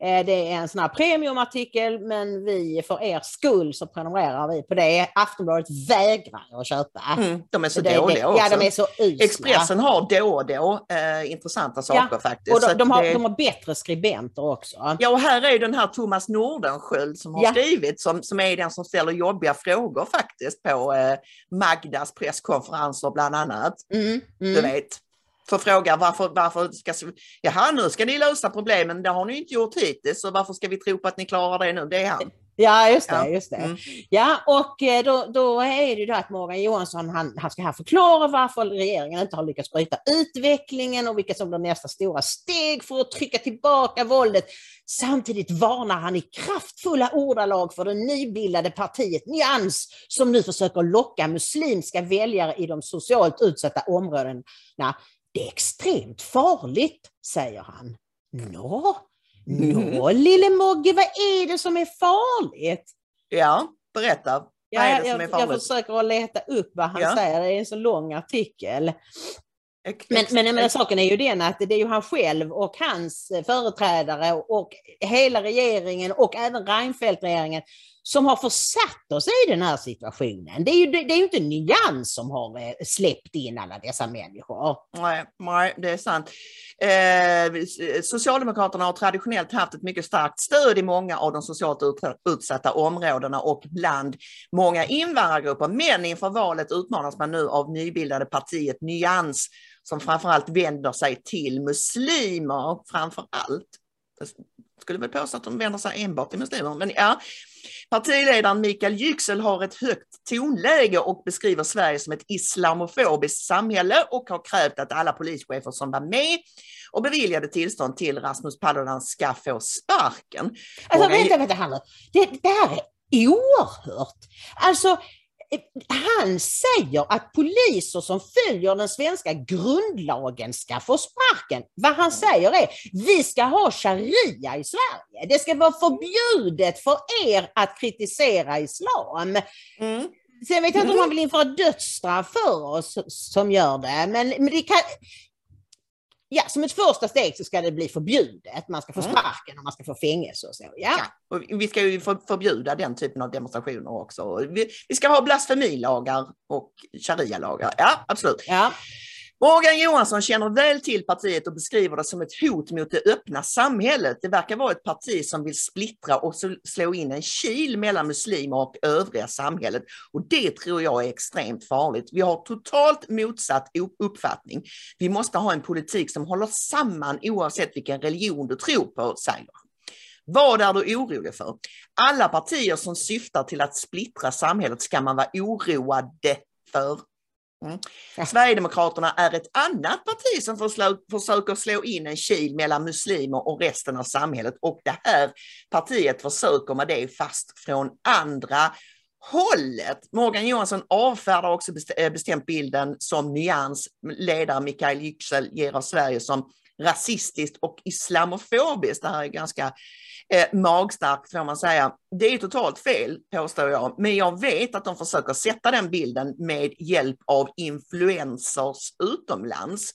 Eh, det är en sån här premiumartikel, men vi för er skull så prenumererar vi på det. Aftonbladet vägrar att köpa. Mm, de är så Det- det- dåliga också. Ja, de är så usla. Expressen har då och då eh, intressanta saker faktiskt. Och de, de, har, det- de har bättre skribenter också. Ja, och här är den här Thomas Nordenskjöld som har Ja. skrivit, som, som är den som ställer jobbiga frågor faktiskt på eh, Magdas presskonferenser bland annat. Mm, Du mm. vet. För frågar varför, varför ska, jaha nu ska ni lösa problemen, det har ni inte gjort hittills, så varför ska vi tro på att ni klarar det nu? Det är han. Ja, just det. Ja. Just det. Mm. Ja, och eh, då, då är det ju då att Morgan Johansson han, han ska här förklara varför regeringen inte har lyckats bryta utvecklingen och vilka som blir nästa stora steg för att trycka tillbaka våldet. Samtidigt varnar han i kraftfulla ordalag för det nybildade partiet Nyans som nu försöker locka muslimska väljare i de socialt utsatta områdena. Det är extremt farligt, säger han. Nå, nå lille Mogge, vad är det som är farligt? Ja, berätta. Vad är det som jag, är jag farligt? försöker att leta upp vad han Ja. säger, det är en så lång artikel. Ex- Men, men, saken är ju den att det är ju han själv och hans företrädare och hela regeringen och även Reinfeldt-regeringen som har försatt oss i den här situationen. Det är ju, det är ju inte Nyans som har eh, släppt in alla dessa människor. Nej, nej, det är sant. Eh, Socialdemokraterna har traditionellt haft ett mycket starkt stöd i många av de socialt ut- utsatta områdena och bland många invandrargrupper. Men inför valet utmanas man nu av nybildade partiet Nyans som framförallt vänder sig till muslimer framför allt skulle väl påstå att de vänder sig enbart till muslimer, men ja. Partiledaren Mikael Yüksel har ett högt tonläge och beskriver Sverige som ett islamofobiskt samhälle och har krävt att alla polischefer som var med och beviljade tillstånd till Rasmus Paludan ska få sparken. Alltså Och- vänta, vänta, Hanna. Det, det här är oerhört. Alltså, han säger att poliser som följer den svenska grundlagen ska få sparken. Vad han säger är, vi ska ha sharia i Sverige. Det ska vara förbjudet för er att kritisera islam. Mm. Sen vet jag inte om han vill införa dödsstraff för oss som gör det, men, men det kan... Ja, som ett första steg så ska det bli förbjudet. Man ska få Mm. sparken och man ska få fängelse och så. Ja. Ja, och vi ska ju för- förbjuda den typen av demonstrationer också. Vi, vi ska ha blasfemilagar och sharia-lagar. Ja, absolut. Ja. Morgan Johansson känner väl till partiet och beskriver det som ett hot mot det öppna samhället. Det verkar vara ett parti som vill splittra och slå in en kil mellan muslimer och övriga samhället. Och det tror jag är extremt farligt. Vi har totalt motsatt uppfattning. Vi måste ha en politik som håller samman oavsett vilken religion du tror på, säger han. Vad är du orolig för? Alla partier som syftar till att splittra samhället ska man vara oroade för. Mm. Sverigedemokraterna är ett annat parti som försöker slå in en kil mellan muslimer och resten av samhället och det här partiet försöker med det fast från andra hållet. Morgan Johansson avfärdar också eh, bestämt bilden som Nyans ledare Mikael Yüksel ger av Sverige som rasistiskt och islamofobiskt. Det här är ganska eh, magstarkt får man säga. Det är totalt fel påstår jag, men jag vet att de försöker sätta den bilden med hjälp av influencers utomlands.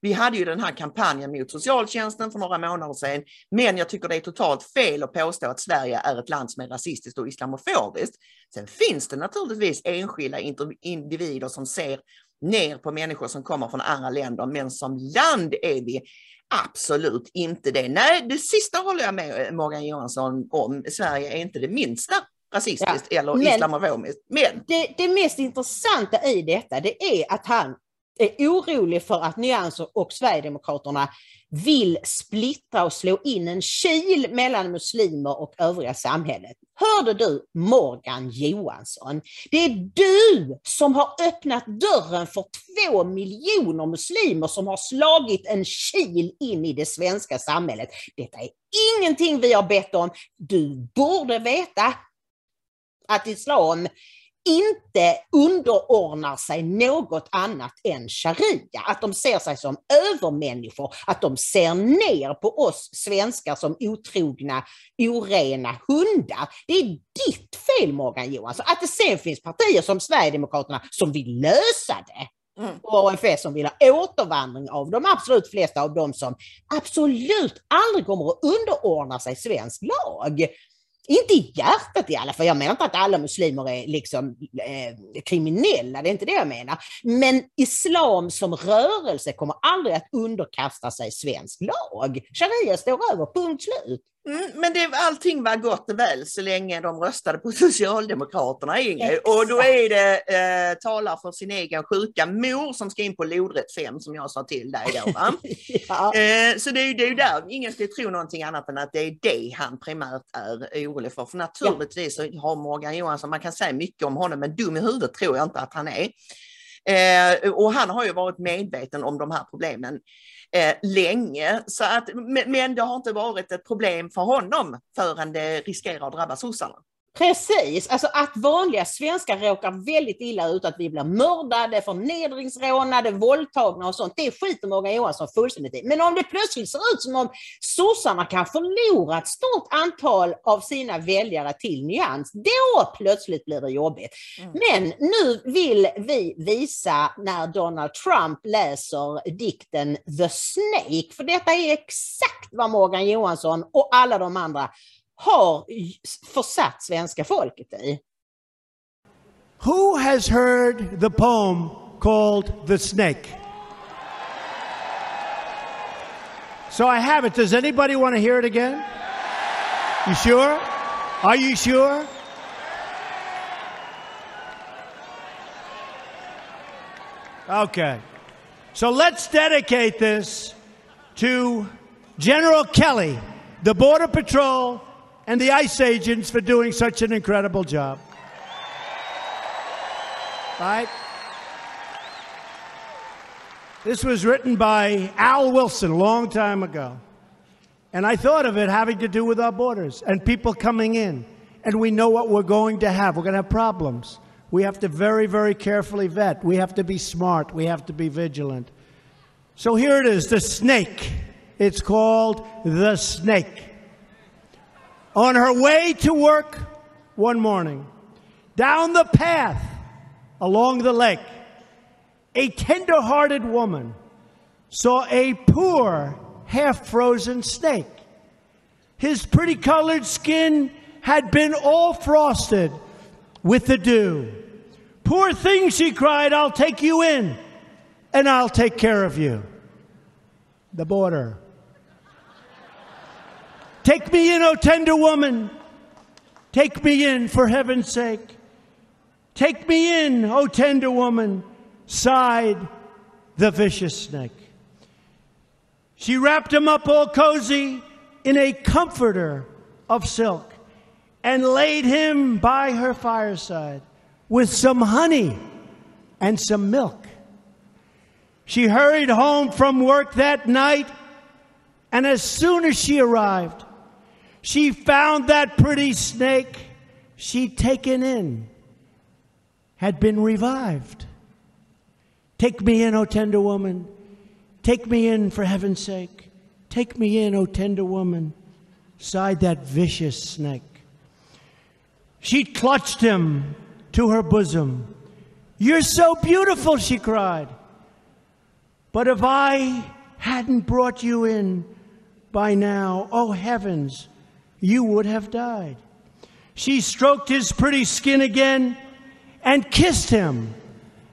Vi hade ju den här kampanjen mot socialtjänsten för några månader sedan, men jag tycker det är totalt fel att påstå att Sverige är ett land som är rasistiskt och islamofobiskt. Sen finns det naturligtvis enskilda individer som ser ner på människor som kommer från andra länder, men som land är vi absolut inte det. Nej, det sista håller jag med Morgan Johansson om. Sverige är inte det minsta rasistiskt ja, eller islamofobiskt. Men det, det mest intressanta i detta, det är att han är orolig för att Nyanser och Sverigedemokraterna vill splittra och slå in en kil mellan muslimer och övriga samhället. Hörde du Morgan Johansson? Det är du som har öppnat dörren för två miljoner muslimer som har slagit en kil in i det svenska samhället. Detta är ingenting vi har bett om. Du borde veta att islam inte underordnar sig något annat än sharia. Att de ser sig som övermänniskor, att de ser ner på oss svenskar som otrogna, orena hundar. Det är ditt fel Morgan Johansson. Att det sen finns partier som Sverigedemokraterna som vill lösa det. Mm. och AFS som vill ha återvandring av de absolut flesta av dem som absolut aldrig kommer att underordna sig svensk lag. Inte i hjärtat i alla fall. Jag menar inte att alla muslimer är liksom eh, kriminella, det är inte det jag menar. Men islam som rörelse kommer aldrig att underkasta sig svensk lag. Sharia står över, punkt slut. Mm, men det, allting var gott och väl så länge de röstade på Socialdemokraterna, Ingrid. Och då är det eh, talar för sin egen sjuka mor som ska in på lodrätt 5 som jag sa till dig då. Ja. eh, så det är, ju där, ingen ska tro någonting annat än att det är det han primärt är orolig för. För naturligtvis så har Morgan Johansson, man kan säga mycket om honom, men dum i huvudet tror jag inte att han är. Eh, och han har ju varit medveten om de här problemen eh, länge. Så att, men det har inte varit ett problem för honom förrän det riskerar att drabba sossarna. Precis, alltså att vanliga svenskar råkar väldigt illa ut, att vi blir mördade, förnedringsrånade, våldtagna och sånt, det skiter Morgan Johansson fullständigt i. Men om det plötsligt ser ut som om sossarna kan förlora ett stort antal av sina väljare till nyans, då plötsligt blir det jobbigt. Mm. Men nu vill vi visa när Donald Trump läser dikten The Snake, för detta är exakt vad Morgan Johansson och alla de andra har försatt svenska folket i. Who has heard the poem called The Snake? So I have it. Does anybody want to hear it again? You sure? Are you sure? Okay. So let's dedicate this to General Kelly, the Border Patrol and the ICE agents for doing such an incredible job. Right? This was written by Al Wilson a long time ago. And I thought of it having to do with our borders and people coming in. And we know what we're going to have. We're going to have problems. We have to very, very carefully vet. We have to be smart. We have to be vigilant. So here it is the snake. It's called the snake. On her way to work one morning, down the path along the lake, a tender hearted woman saw a poor, half frozen snake. His pretty colored skin had been all frosted with the dew. Poor thing, she cried, I'll take you in. and I'll take care of you. The border. Take me in, O tender woman. Take me in, for heaven's sake. Take me in, O tender woman, sighed the vicious snake. She wrapped him up all cozy in a comforter of silk and laid him by her fireside with some honey and some milk. She hurried home from work that night, and as soon as she arrived, she found that pretty snake she'd taken in had been revived. Take me in, O tender woman. Take me in for heaven's sake. Take me in, O tender woman, sighed that vicious snake. She clutched him to her bosom. You're so beautiful, she cried. But if I hadn't brought you in by now, oh heavens, you would have died. She stroked his pretty skin again and kissed him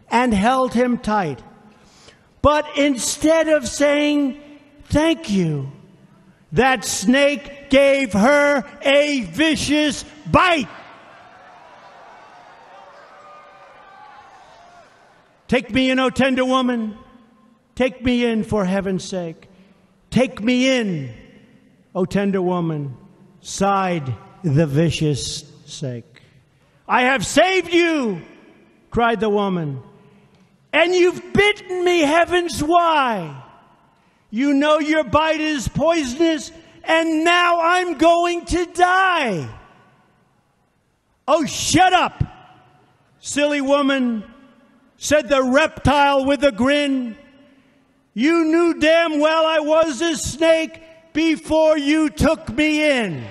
and held him tight. But instead of saying thank you, that snake gave her a vicious bite. Take me in, O tender woman. Take me in for heaven's sake. Take me in, O tender woman, sighed the vicious snake. I have saved you, cried the woman, and you've bitten me, heavens, why? You know your bite is poisonous, and now I'm going to die. Oh, shut up, silly woman, said the reptile with a grin. You knew damn well I was a snake before you took me in.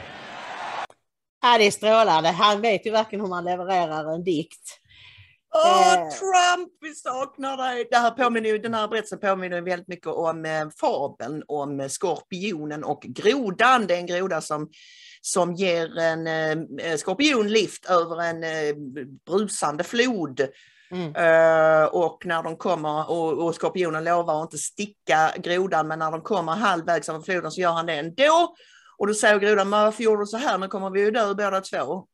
Ja, det är strålande. Han vet ju verkligen hur man levererar en dikt. Åh, Eh. Trump, vi saknar dig! Det här påminner, den här berättelsen påminner väldigt mycket om eh, fabeln om eh, skorpionen och grodan. Det är en groda som, som ger en eh, skorpion lift över en eh, brusande flod. Mm. Uh, och när de kommer, och, och skorpionen lovar att inte sticka grodan, men när de kommer halvvägs över floden så gör han det ändå. Och då säger grodan, men varför gjorde du så här? Nu kommer vi ju dö båda två.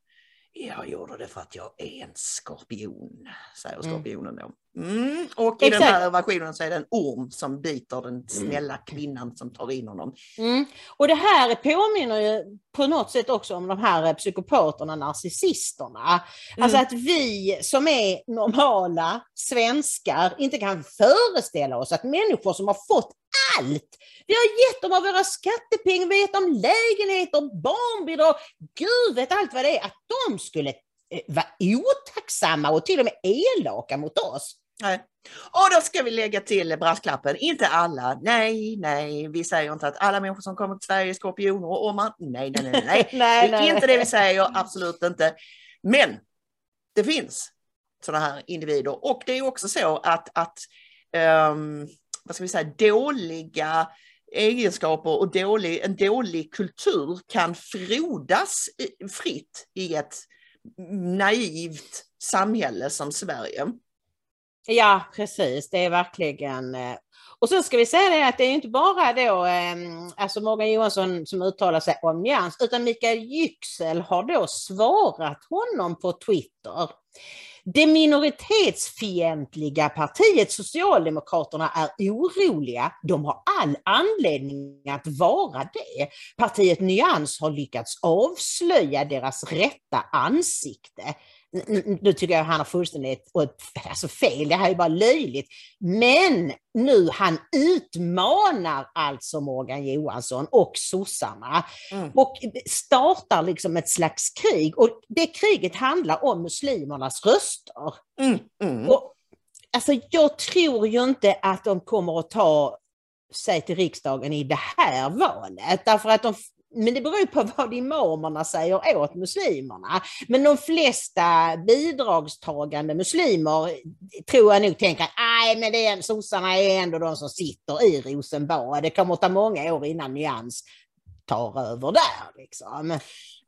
Jag gjorde det för att jag är en skorpion, säger Mm. skorpionen då. Mm. Och i den Exakt. här versionen så är det en orm som biter den snälla kvinnan som tar in honom. Mm. Och det här påminner ju på något sätt också om de här eh, psykopaterna, narcissisterna. Alltså att vi som är normala svenskar inte kan föreställa oss att människor som har fått allt, vi har gett dem av våra skattepengar, vi har gett dem lägenheter, barnbidrag, gud vet allt vad det är, att de skulle eh, vara otacksamma och till och med elaka mot oss. Nej. Och då ska vi lägga till brasklappen, inte alla, nej, nej, vi säger inte att alla människor som kommer till Sverige är skorpioner och ormar, nej, nej, nej, nej. nej, det är nej, inte det vi säger, absolut inte. Men det finns sådana här individer och det är också så att, att ehm, vad ska vi säga, dåliga egenskaper och dålig, en dålig kultur kan frodas fritt i ett naivt samhälle som Sverige. Ja, precis. Det är verkligen... Eh, och sen ska vi säga det att det är inte bara då ehm, alltså Morgan Johansson som uttalar sig om Nyans, utan Mikael Yüksel har då svarat honom på Twitter. Det minoritetsfientliga partiet Socialdemokraterna är oroliga. De har all anledning att vara det. Partiet Nyans har lyckats avslöja deras rätta ansikte. Nu tycker jag han har fullständigt alltså fel, det här är bara löjligt. Men nu han utmanar alltså Morgan Johansson och sossarna Mm. och startar liksom ett slags krig. Och det kriget handlar om muslimernas röster. Mm, mm. Och, alltså, jag tror ju inte att de kommer att ta sig till riksdagen i det här valet. Därför att de, men det beror ju på vad imamerna säger åt muslimerna. Men de flesta bidragstagande muslimer tror jag nog tänker att nej, men det är, sossarna är ändå de som sitter i Rosenbad. Det kommer att ta många år innan Nyans tar över där. Liksom.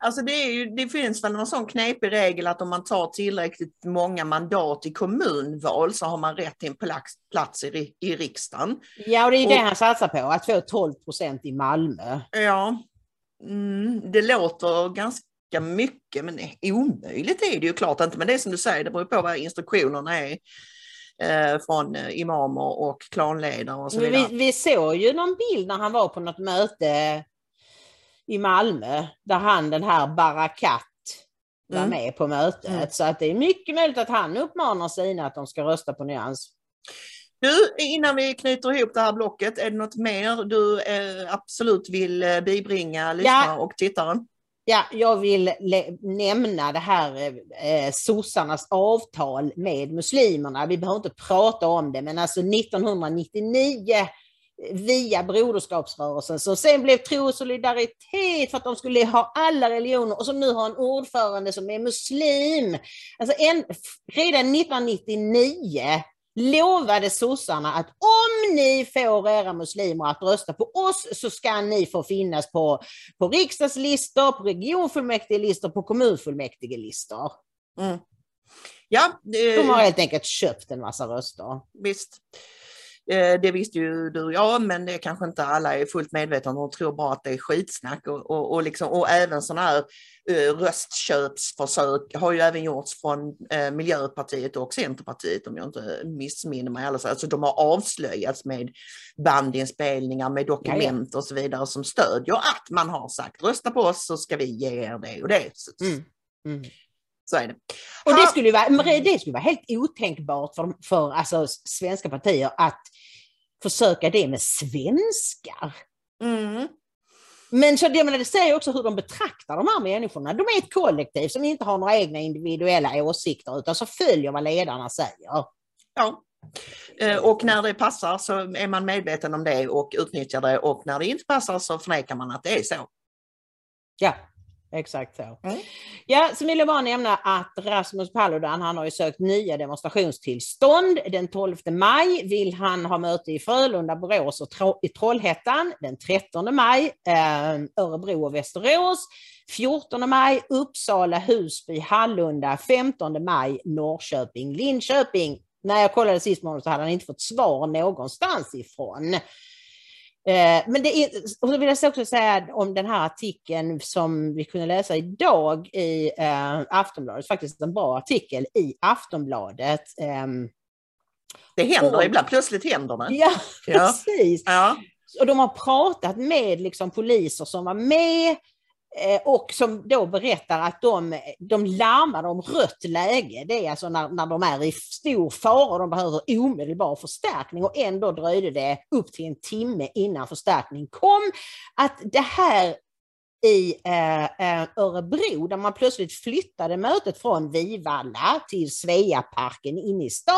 Alltså det, ju, det finns väl någon sån knepig regel att om man tar tillräckligt många mandat i kommunval så har man rätt till en plats, plats i, i riksdagen. Ja, och det är Och- det han satsar på, att få 12 procent i Malmö. Ja, mm, det låter ganska mycket men omöjligt är det ju klart inte. Men det är som du säger, det beror på vad instruktionerna är eh, från eh, imamer och klanledare och så vidare. Vi, vi såg ju någon bild när han var på något möte i Malmö, där han den här Barakat var Mm. med på mötet. Mm. Så att det är mycket möjligt att han uppmanar sina att de ska rösta på Nyans. Du, innan vi knyter ihop det här blocket, är det något mer du eh, absolut vill eh, bibringa lyssnare och tittaren? Ja, jag vill nämna det här eh, sossarnas avtal med muslimerna. Vi behöver inte prata om det, men alltså 1999 eh, via Broderskapsrörelsen som sen blev Tro och solidaritet för att de skulle ha alla religioner och som nu har en ordförande som är muslim. Alltså en, redan 1999 lovade sossarna att om ni får era muslimer att rösta på oss så ska ni få finnas på, på riksdagslistor, på regionfullmäktigelistor, på kommunfullmäktigelistor. Mm. Ja, det, De har helt enkelt köpt en massa röster. visst. Eh, Det visste ju du och jag, men det kanske inte alla är fullt medvetna om. De tror bara att det är skitsnack och, och, och, liksom, och även sådana här eh, röstköpsförsök har ju även gjorts från eh, Miljöpartiet och Centerpartiet om jag inte missminner mig. Alltså, de har avslöjats med bandinspelningar, med dokument och så vidare som stödjer att man har sagt rösta på oss så ska vi ge er det och det. Mm. Mm. Så är det. Och det skulle, vara, det skulle vara helt otänkbart för, för alltså, svenska partier att försöka det med svenskar. Mm. Men så det, menar, det säger också hur de betraktar de här människorna. De är ett kollektiv som inte har några egna individuella åsikter utan som följer vad ledarna säger. Ja. Eh, Och när det passar så är man medveten om det och utnyttjar det och när det inte passar så förnekar man att det är så. Ja, exakt så. Mm. Ja, så vill jag bara nämna att Rasmus Paludan, han har ju sökt nya demonstrationstillstånd. Den 12 maj vill han ha möte i Frölunda, Borås och Tro- i Trollhättan. Den 13 maj eh, Örebro och Västerås. 14 maj Uppsala, Husby, Hallunda. 15 maj Norrköping, Linköping. När jag kollade sist morgon så hade han inte fått svar någonstans ifrån. Eh, Men det är, och så vill jag också säga om den här artikeln som vi kunde läsa idag i eh, Aftonbladet, faktiskt en bra artikel i Aftonbladet. Ehm, Det händer Och- ibland, plötsligt händer det. ja, Ja. precis. Ja. Och de har pratat med liksom, poliser som var med Eh, och som då berättar att de, de larmade om rött läge. Det är alltså när, när de är i stor fara och de behöver omedelbar förstärkning och ändå dröjde det upp till en timme innan förstärkning kom. Att det här i eh, eh, Örebro där man plötsligt flyttade mötet från Vivalla till Sveaparken inne i stan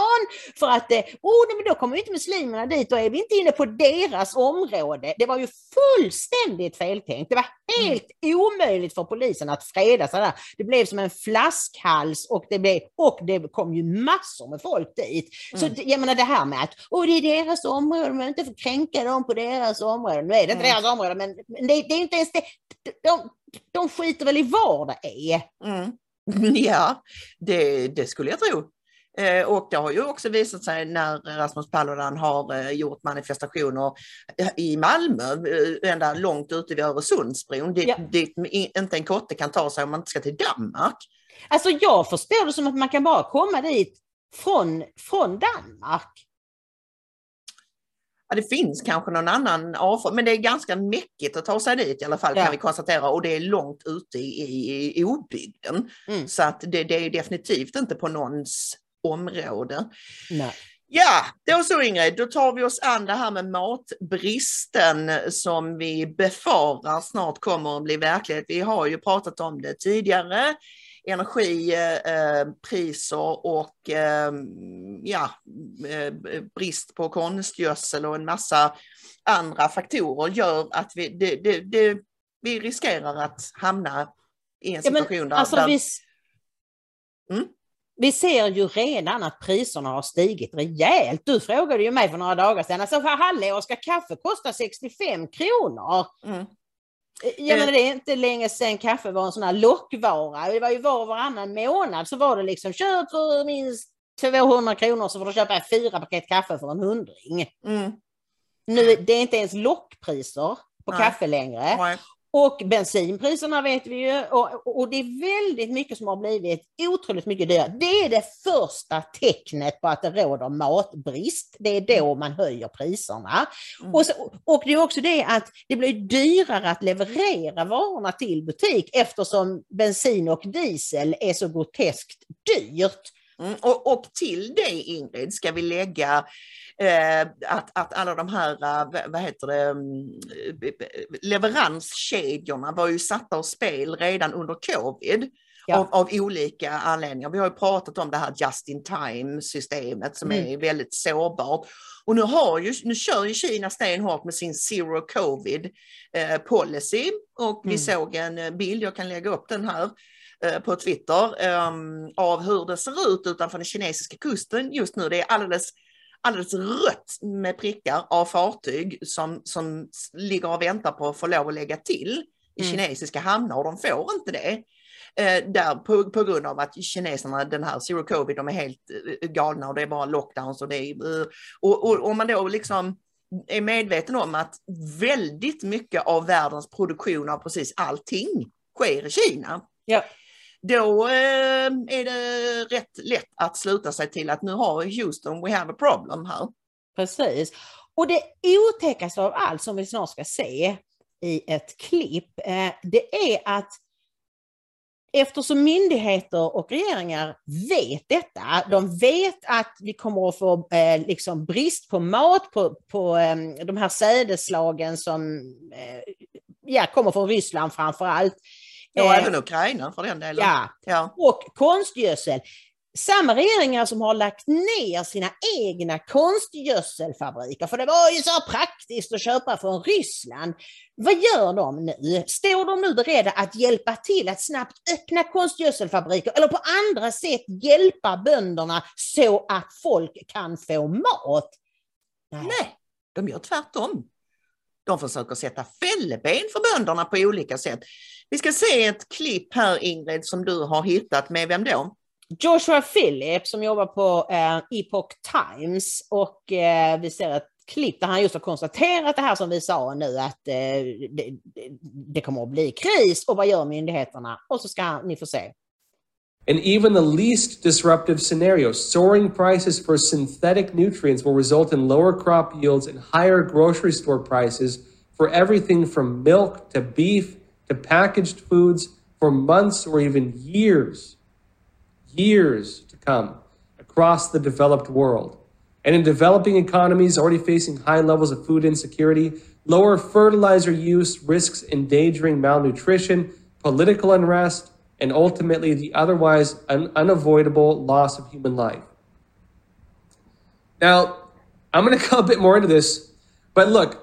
för att eh, oh, men då kommer inte muslimerna dit, då är vi inte inne på deras område. Det var ju fullständigt feltänkt. Det var helt omöjligt för polisen att freda sig där. Det blev som en flaskhals och det, blev, och det kom ju massor med folk dit. Så Mm. det- jag menar det här med att oh, det är deras område, man inte får kränka dem på deras område. Nu är det inte Mm. deras område, men men det, det är inte ens det. De, de skiter väl i var det är. Mm. Ja, det, det skulle jag tro. Eh, Och det har ju också visat sig när Rasmus Paludan har eh, gjort manifestationer eh, i Malmö, eh, ända långt ute vid Öresundsbron, dit, Ja. dit inte en kotte kan ta sig om man inte ska till Danmark. Alltså jag förstår det som att man kan bara komma dit från, från Danmark. Ja, det finns kanske någon annan avfart, men det är ganska mäckigt att ta sig dit i alla fall Ja. kan vi konstatera och det är långt ute i, i, i obygden. Mm. Så att det, det är definitivt inte på någons område. Nej. Ja, då så Ingrid, då tar vi oss an det här med matbristen som vi befarar snart kommer att bli verklighet. Vi har ju pratat om det tidigare. Energipriser och eh, ja, eh, brist på konstgödsel och en massa andra faktorer gör att vi, det, det, det, vi riskerar att hamna i en Ja, situation där, alltså, där vi, Mm. vi ser ju redan att priserna har stigit rejält. Du frågade ju mig för några dagar sedan, alltså för hallå, ska kaffe kosta 65 kronor? Mm. Jag Eh. menar, det är inte länge sedan kaffe var en sån här lockvara. Det var ju var och varannan månad så var det liksom köp för minst 200 kronor så får du köpa fyra paket kaffe för en hundring. Mm. Nu, det är inte ens lockpriser på Nej. kaffe längre. Nej. Och bensinpriserna vet vi ju. Och, och det är väldigt mycket som har blivit otroligt mycket dyrare. Det är det första tecknet på att det råder matbrist. Det är då man höjer priserna. Mm. Och, så, och det är också det att det blir dyrare att leverera varorna till butik eftersom bensin och diesel är så groteskt dyrt. Mm, och, och till det Ingrid ska vi lägga eh, att, att alla de här, eh, vad- heter det, mm, leveranskedjorna var ju satta ur spel redan under covid. Ja. Av, av olika anledningar. Vi har ju pratat om det här just in time systemet som Mm. är väldigt sårbart. Och nu, har ju, nu kör ju Kina stenhårt med sin zero covid eh, policy och vi Mm. såg en eh, bild, jag kan lägga upp den här, på Twitter ehm, av hur det ser ut utanför den kinesiska kusten just nu. Det är alldeles, alldeles rött med prickar av fartyg som, som ligger och väntar på att få lov att lägga till i Mm. kinesiska hamnar och de får inte det. Eh, där på, på grund av att kineserna, den här zero covid, de är helt eh, galna och det är bara lockdowns och det är, eh, och, och om man då liksom är medveten om att väldigt mycket av världens produktion av precis allting sker i Kina. Ja. Då eh, är det rätt lätt att sluta sig till att nu har Houston, we have a problem här. Precis. Och det otäckaste av allt som vi snart ska se i ett klipp, eh, det är att eftersom myndigheter och regeringar vet detta, de vet att vi kommer att få eh, liksom brist på mat, på, på eh, de här sädeslagen som eh, ja, kommer från Ryssland framför allt. Ja, Eh, även Ukraina för den delen. Ja, Ja. och konstgödsel. Samma regeringar som har lagt ner sina egna konstgödselfabriker, för det var ju så praktiskt att köpa från Ryssland. Vad gör de nu? Står de nu beredda att hjälpa till att snabbt öppna konstgödselfabriker eller på andra sätt hjälpa bönderna så att folk kan få mat? Nej, de gör tvärtom. De försöker sätta fälleben för bönderna på olika sätt. Vi ska se ett klipp här Ingrid som du har hittat med vem då? Joshua Phillips som jobbar på eh, Epoch Times och eh, vi ser ett klipp där han just har konstaterat det här som vi sa nu att eh, det, det- det kommer att bli kris och vad gör myndigheterna? Och så ska ni få se. In even the least disruptive scenario, soaring prices for synthetic nutrients will result in lower crop yields and higher grocery store prices for everything from milk to beef to packaged foods for months or even years. Years to come across the developed world. And in developing economies already facing high levels of food insecurity, lower fertilizer use risks endangering malnutrition, political unrest, and ultimately the otherwise un- unavoidable loss of human life. Now, I'm going to go a bit more into this, but look,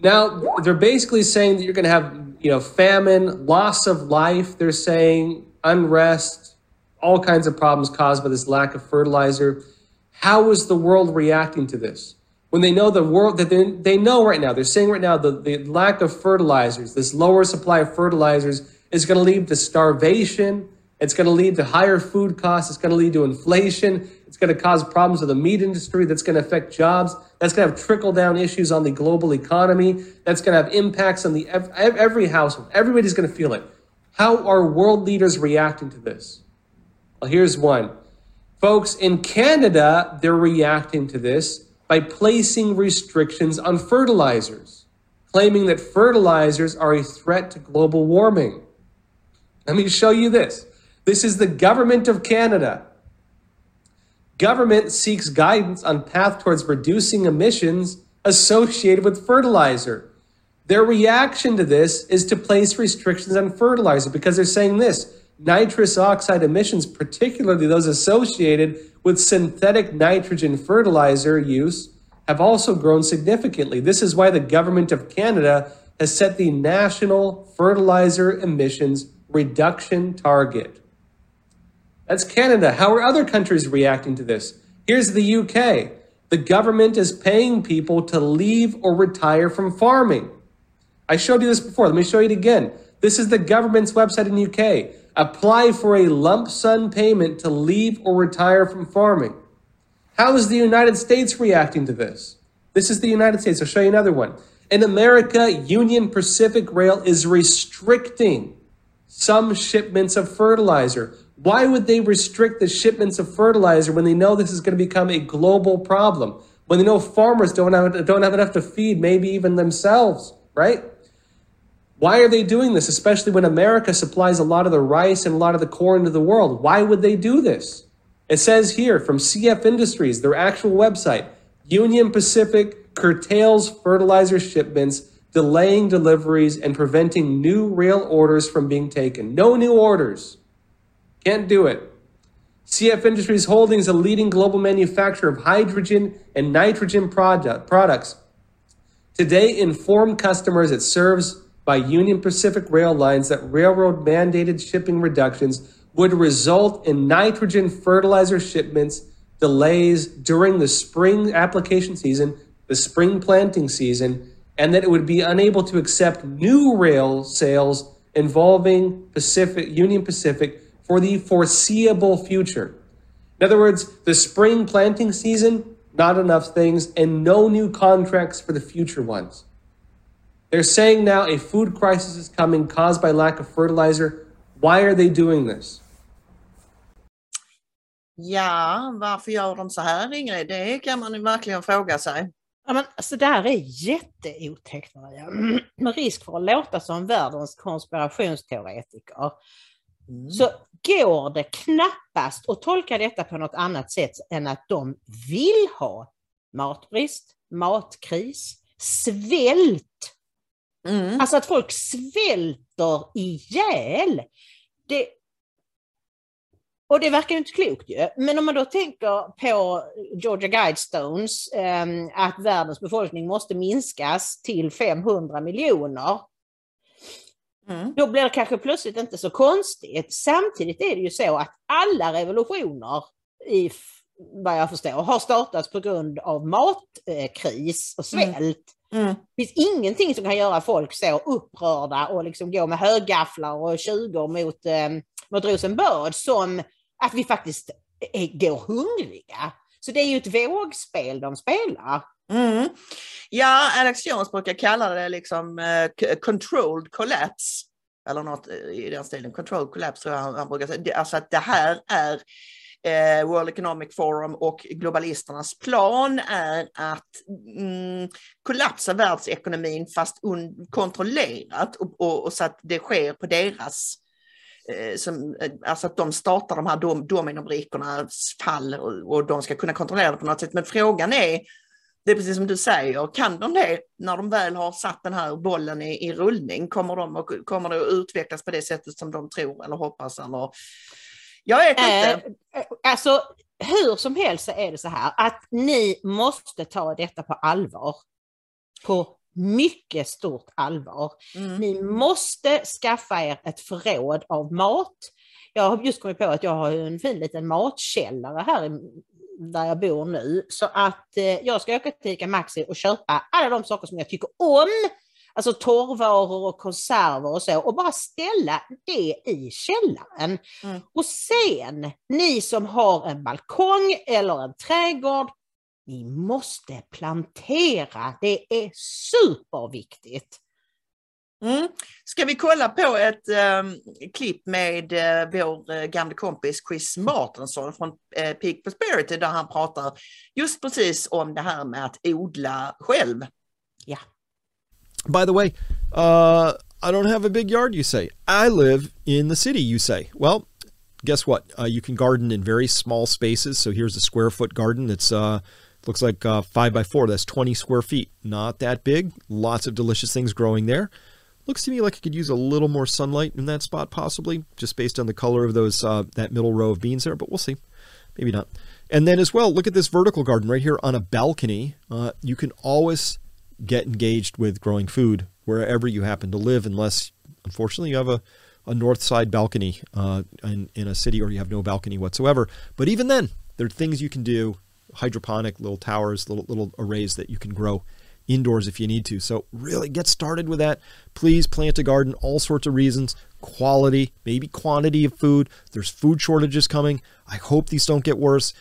now they're basically saying that you're going to have, you know, famine, loss of life. They're saying unrest, all kinds of problems caused by this lack of fertilizer. How is the world reacting to this? When they know the world that they, they know right now, they're saying right now the, the lack of fertilizers, this lower supply of fertilizers is going to lead to starvation. It's going to lead to higher food costs. It's going to lead to inflation. It's going to cause problems with the meat industry. That's going to affect jobs. That's going to have trickle down issues on the global economy. That's going to have impacts on the ev- ev- every household. Everybody's going to feel it. How are world leaders reacting to this? Well, here's one. Folks, in Canada, they're reacting to this by placing restrictions on fertilizers, claiming that fertilizers are a threat to global warming. Let me show you this. This is the government of Canada. Government seeks guidance on path towards reducing emissions associated with fertilizer. Their reaction to this is to place restrictions on fertilizer because they're saying this nitrous oxide emissions, particularly those associated with synthetic nitrogen fertilizer use, have also grown significantly. This is why the government of Canada has set the national fertilizer emissions reduction target. That's Canada. How are other countries reacting to this? Here's the UK. The government is paying people to leave or retire from farming. I showed you this before. Let me show you it again. This is the government's website in UK. Apply for a lump sum payment to leave or retire from farming. How is the United States reacting to this? This is the United States. I'll show you another one. In America, Union Pacific Rail is restricting some shipments of fertilizer. Why would they restrict the shipments of fertilizer when they know this is going to become a global problem? When they know farmers don't have, don't have enough to feed, maybe even themselves, right? Why are they doing this, especially when America supplies a lot of the rice and a lot of the corn to the world? Why would they do this? It says here from CF Industries, their actual website, Union Pacific curtails fertilizer shipments, delaying deliveries and preventing new rail orders from being taken. No new orders. Can't do it. CF Industries Holdings, a leading global manufacturer of hydrogen and nitrogen product, products, today informed customers it serves by Union Pacific Rail Lines that railroad mandated shipping reductions would result in nitrogen fertilizer shipments delays during the spring application season, the spring planting season, and that it would be unable to accept new rail sales involving Pacific Union Pacific for the foreseeable future. In other words, the spring planting season, not enough things, and no new contracts for the future ones. They're saying now a food crisis is coming caused by lack of fertilizer. Why are they doing this? Ja, varför gör de så här Ingrid? Det kan man verkligen fråga sig. Ja, men, alltså, det här är jätteotäckt Maria. Med risk för att låta som världens konspirationsteoretiker. Mm. Så går det knappast att tolka detta på något annat sätt än att de vill ha matbrist, matkris, svält. Mm. Alltså att folk svälter ihjäl. Det, och det verkar ju inte klokt ju. Men om man då tänker på Georgia Guidestones, eh, att världens befolkning måste minskas till 500 miljoner. Mm. Då blir det kanske plötsligt inte så konstigt. Samtidigt är det ju så att alla revolutioner, i, vad jag förstår, har startats på grund av matkris och svält. Mm. Mm. Det finns ingenting som kan göra folk så upprörda och liksom gå med högafflar och tjugor mot, eh, mot Rosenbad som att vi faktiskt är, går hungriga. Så det är ju ett vågspel de spelar. Mm. Ja, Alex Jones brukar kalla det liksom uh, controlled collapse. Eller något eh, i den stilen. Controlled collapse tror jag han, han brukar säga. Alltså att det här är eh, World Economic Forum och globalisternas plan är att mm, kollapsa världsekonomin fast kontrollerat och, och, och, så att det sker på deras som, eh, alltså att de startar de här dom, dominobrikornas fall och, de ska kunna kontrollera det på något sätt. Men frågan är, det är precis som du säger, kan de det när de väl har satt den här bollen i, i rullning? Kommer, de och, kommer det att utvecklas på det sättet som de tror eller hoppas? Eller... Jag vet inte. Eh, alltså, hur som helst så är det så här att ni måste ta detta på allvar. På mycket stort allvar. Mm. Ni måste skaffa er ett förråd av mat. Jag har just kommit på att jag har en fin liten matkällare här där jag bor nu. Så att eh, jag ska åka till Ica Maxi och köpa alla de saker som jag tycker om. Alltså torrvaror och konserver och så och bara ställa det i källaren. Mm. Och sen, ni som har en balkong eller en trädgård, ni måste plantera. Det är superviktigt. Mm. Ska vi kolla på ett um, klipp med uh, vår uh, gamla kompis Chris Martinsson från uh, Peak Prosperity där han pratar just precis om det här med att odla själv. Ja. By the way, uh, I don't have a big yard you say. I live in the city you say. Well, guess what? Uh, you can garden in very small spaces. So here's a square foot garden that's uh, Looks like uh, 5 by 4 That's 20 square feet. Not that big. Lots of delicious things growing there. Looks to me like it could use a little more sunlight in that spot, possibly, just based on the color of those uh, that middle row of beans there, but we'll see. Maybe not. And then as well, look at this vertical garden right here on a balcony. Uh, you can always get engaged with growing food wherever you happen to live, unless, unfortunately, you have a, a north side balcony uh, in, in a city or you have no balcony whatsoever. But even then, there are things you can do hydroponic little towers, little little arrays that you can grow indoors if you need to. So, really get started with that. Please plant a garden, all sorts of reasons quality, maybe quantity of food. There's food shortages coming. I hope these don't get worse.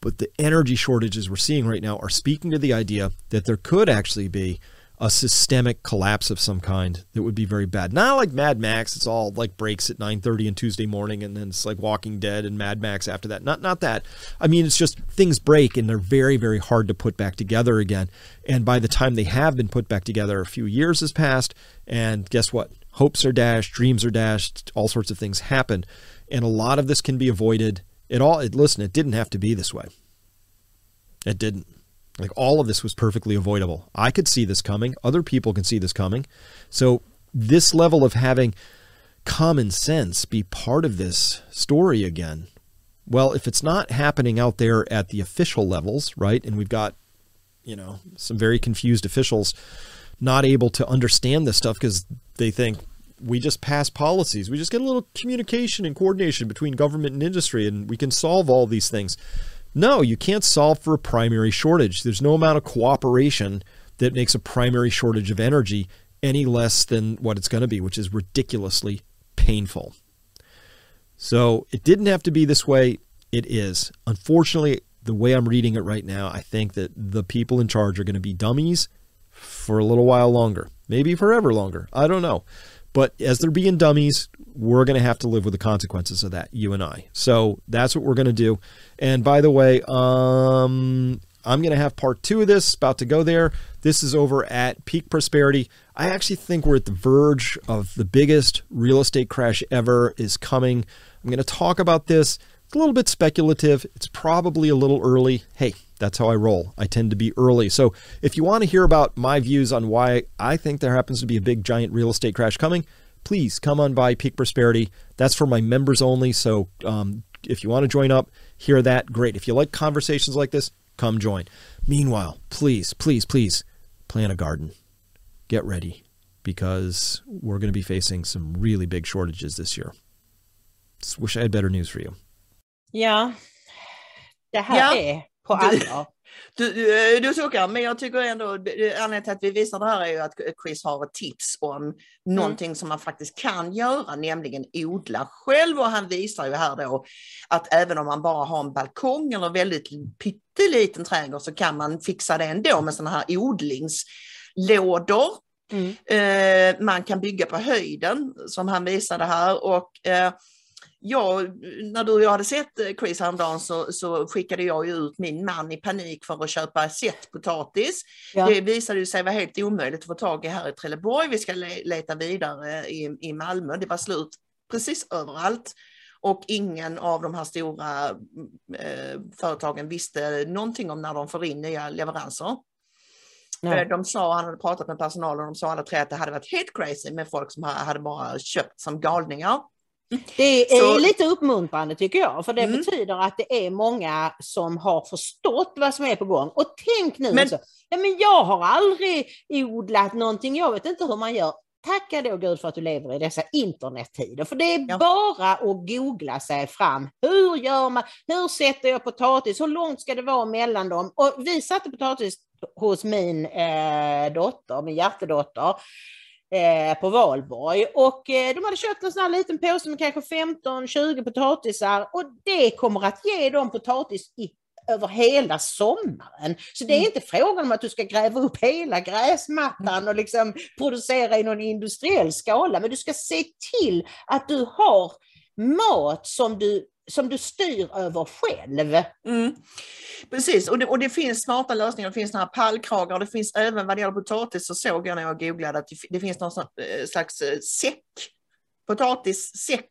But the energy shortages we're seeing right now are speaking to the idea that there could actually be a systemic collapse of some kind that would be very bad. Not like Mad Max, it's all like breaks at 9:30 on Tuesday morning and then it's like Walking Dead and Mad Max after that. Not not that. I mean, it's just things break and they're very very hard to put back together again. And by the time they have been put back together, a few years has passed and guess what? Hopes are dashed, dreams are dashed, all sorts of things happen. And a lot of this can be avoided. It all it, listen, it didn't have to be this way. It didn't. Like all of this was perfectly avoidable. I could see this coming. Other people can see this coming. So, this level of having common sense be part of this story again. Well, if it's not happening out there at the official levels, right? And we've got, you know, some very confused officials not able to understand this stuff because they think we just pass policies. We just get a little communication and coordination between government and industry and we can solve all these things. No, you can't solve for a primary shortage. There's no amount of cooperation that makes a primary shortage of energy any less than what it's going to be, which is ridiculously painful. So it didn't have to be this way. It is. Unfortunately, the way I'm reading it right now, I think that the people in charge are going to be dummies for a little while longer, maybe forever longer. I don't know. But as they're being dummies, we're going to have to live with the consequences of that, you and I. So that's what we're going to do. And by the way, um, I'm going to have part two of this, about to go there. This is over at Peak Prosperity. I actually think we're at the verge of the biggest real estate crash ever is coming. I'm going to talk about this. A little bit speculative. It's probably a little early. Hey, that's how I roll. I tend to be early. So if you want to hear about my views on why I think there happens to be a big giant real estate crash coming, please come on by Peak Prosperity. That's for my members only. So um, if you want to join up, hear that, great. If you like conversations like this, come join. Meanwhile, please, please, please plant a garden. Get ready because we're going to be facing some really big shortages this year. Just wish I had better news for you. Ja, det här Ja. är på allvar. Du, du, du suckar, men jag tycker ändå, anledningen till att vi visar det här är ju att Chris har ett tips om någonting som man faktiskt kan göra, nämligen odla själv. Och han visar ju här då att även om man bara har en balkong eller väldigt pytteliten trädgård så kan man fixa det ändå med sådana här odlingslådor. Eh, man kan bygga på höjden som han visade här. Och, eh, Ja, när du och jag hade sett eh, Chris häromdagen så, så skickade jag ju ut min man i panik för att köpa sättpotatis. Ja. Det visade sig vara helt omöjligt att få tag i här i Trelleborg. Vi ska le- leta vidare i, i Malmö. Det var slut precis överallt. Och ingen av de här stora eh, företagen visste någonting om när de får in nya leveranser. Nej. Eh, De sa, han hade pratat med personalen, och de sa alla tre att det hade varit helt crazy med folk som ha- hade bara köpt som galningar. Det är Så- lite uppmuntrande tycker jag, för det Mm. betyder att det är många som har förstått vad som är på gång. Och tänk nu, Men- så, ja, men jag har aldrig odlat någonting, jag vet inte hur man gör. Tacka då Gud för att du lever i dessa internettider, för det är bara att googla sig fram. Hur gör man? Hur sätter jag potatis? Hur långt ska det vara mellan dem? Och vi satte potatis hos min eh, dotter, min hjärtedotter eh, på Valborg. Och eh, de hade köpt en sån här liten påse med kanske 15-20 potatisar och det kommer att ge dem potatis i, över hela sommaren. Så det är inte frågan om att du ska gräva upp hela gräsmattan och liksom producera i någon industriell skala, men du ska se till att du har mat som du, som du styr över själv. Mm. Precis, och det, och det finns smarta lösningar. Det finns några pallkragar och det finns även vad det gäller potatis så såg jag när jag googlade att det, finns någon eh, slags eh, säck, potatissäck.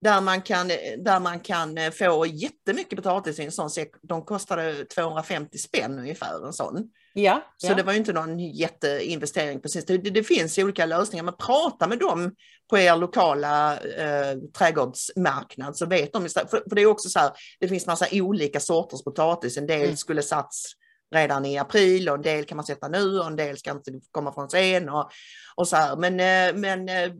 Där man, kan, där man kan eh, få jättemycket potatis i en sån säck. De kostade 250 spänn ungefär en sån. Ja, Så ja. det var ju inte någon jätteinvestering precis. Det, det, det finns olika lösningar, men prata med dem på er lokala eh, trädgårdsmarknad så vet de. För, för det är också så här, det finns massa olika sorters potatis. En del Mm. skulle satts redan i april och en del kan man sätta nu och en del ska inte komma från scen och, och så här. Men, eh, men eh,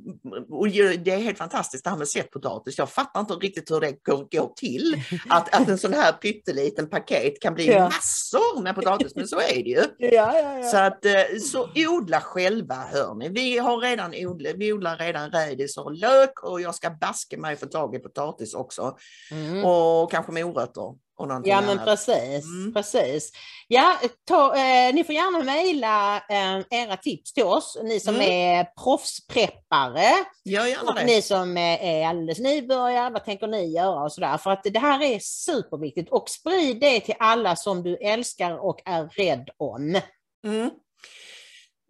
det är helt fantastiskt det här med sättpotatis. Jag fattar inte riktigt hur det går, går till. Att, att en sån här pytteliten paket kan bli Ja. massor med potatis, men så är det ju. Ja, ja. Så, att, eh, så odla själva hörni. Vi, har redan odla, vi odlar redan rädis och lök och jag ska baske mig få tag i potatis också. Mm. Och kanske morötter. Och någonting Ja men annat. precis, Mm. precis. Ja, ta, eh, ni får gärna mejla eh, era tips till oss, ni som Mm. är proffspreppare Gör gärna och det. ni som eh, är alldeles nybörjare, vad tänker ni göra och sådär. För att det här är superviktigt och sprid det till alla som du älskar och är rädd om. Mm.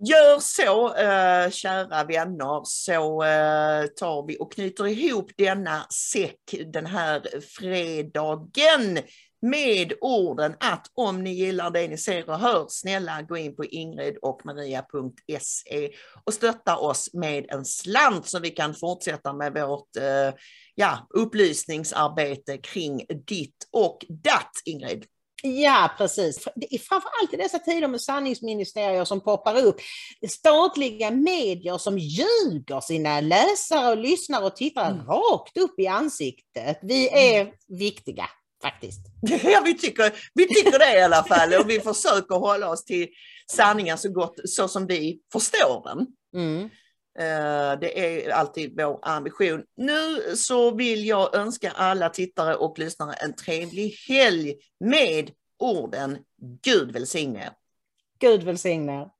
Gör så, eh, kära vänner, så eh, tar vi och knyter ihop denna säck den här fredagen med orden att om ni gillar det ni ser och hör, snälla gå in på ingridochmaria.se och stötta oss med en slant så vi kan fortsätta med vårt eh, ja, upplysningsarbete kring ditt och datt, Ingrid. Ja, precis. Framförallt i dessa tider med sanningsministerier som poppar upp. Statliga medier som ljuger sina läsare och lyssnare och tittare rakt upp i ansiktet. Vi är viktiga faktiskt. Ja, vi tycker, vi tycker det i alla fall och vi försöker hålla oss till sanningen så gott så som vi förstår den. Mm. Eh, det är alltid vår ambition. Nu så vill jag önska alla tittare och lyssnare en trevlig helg med orden Gud välsigne er. Gud välsigne er.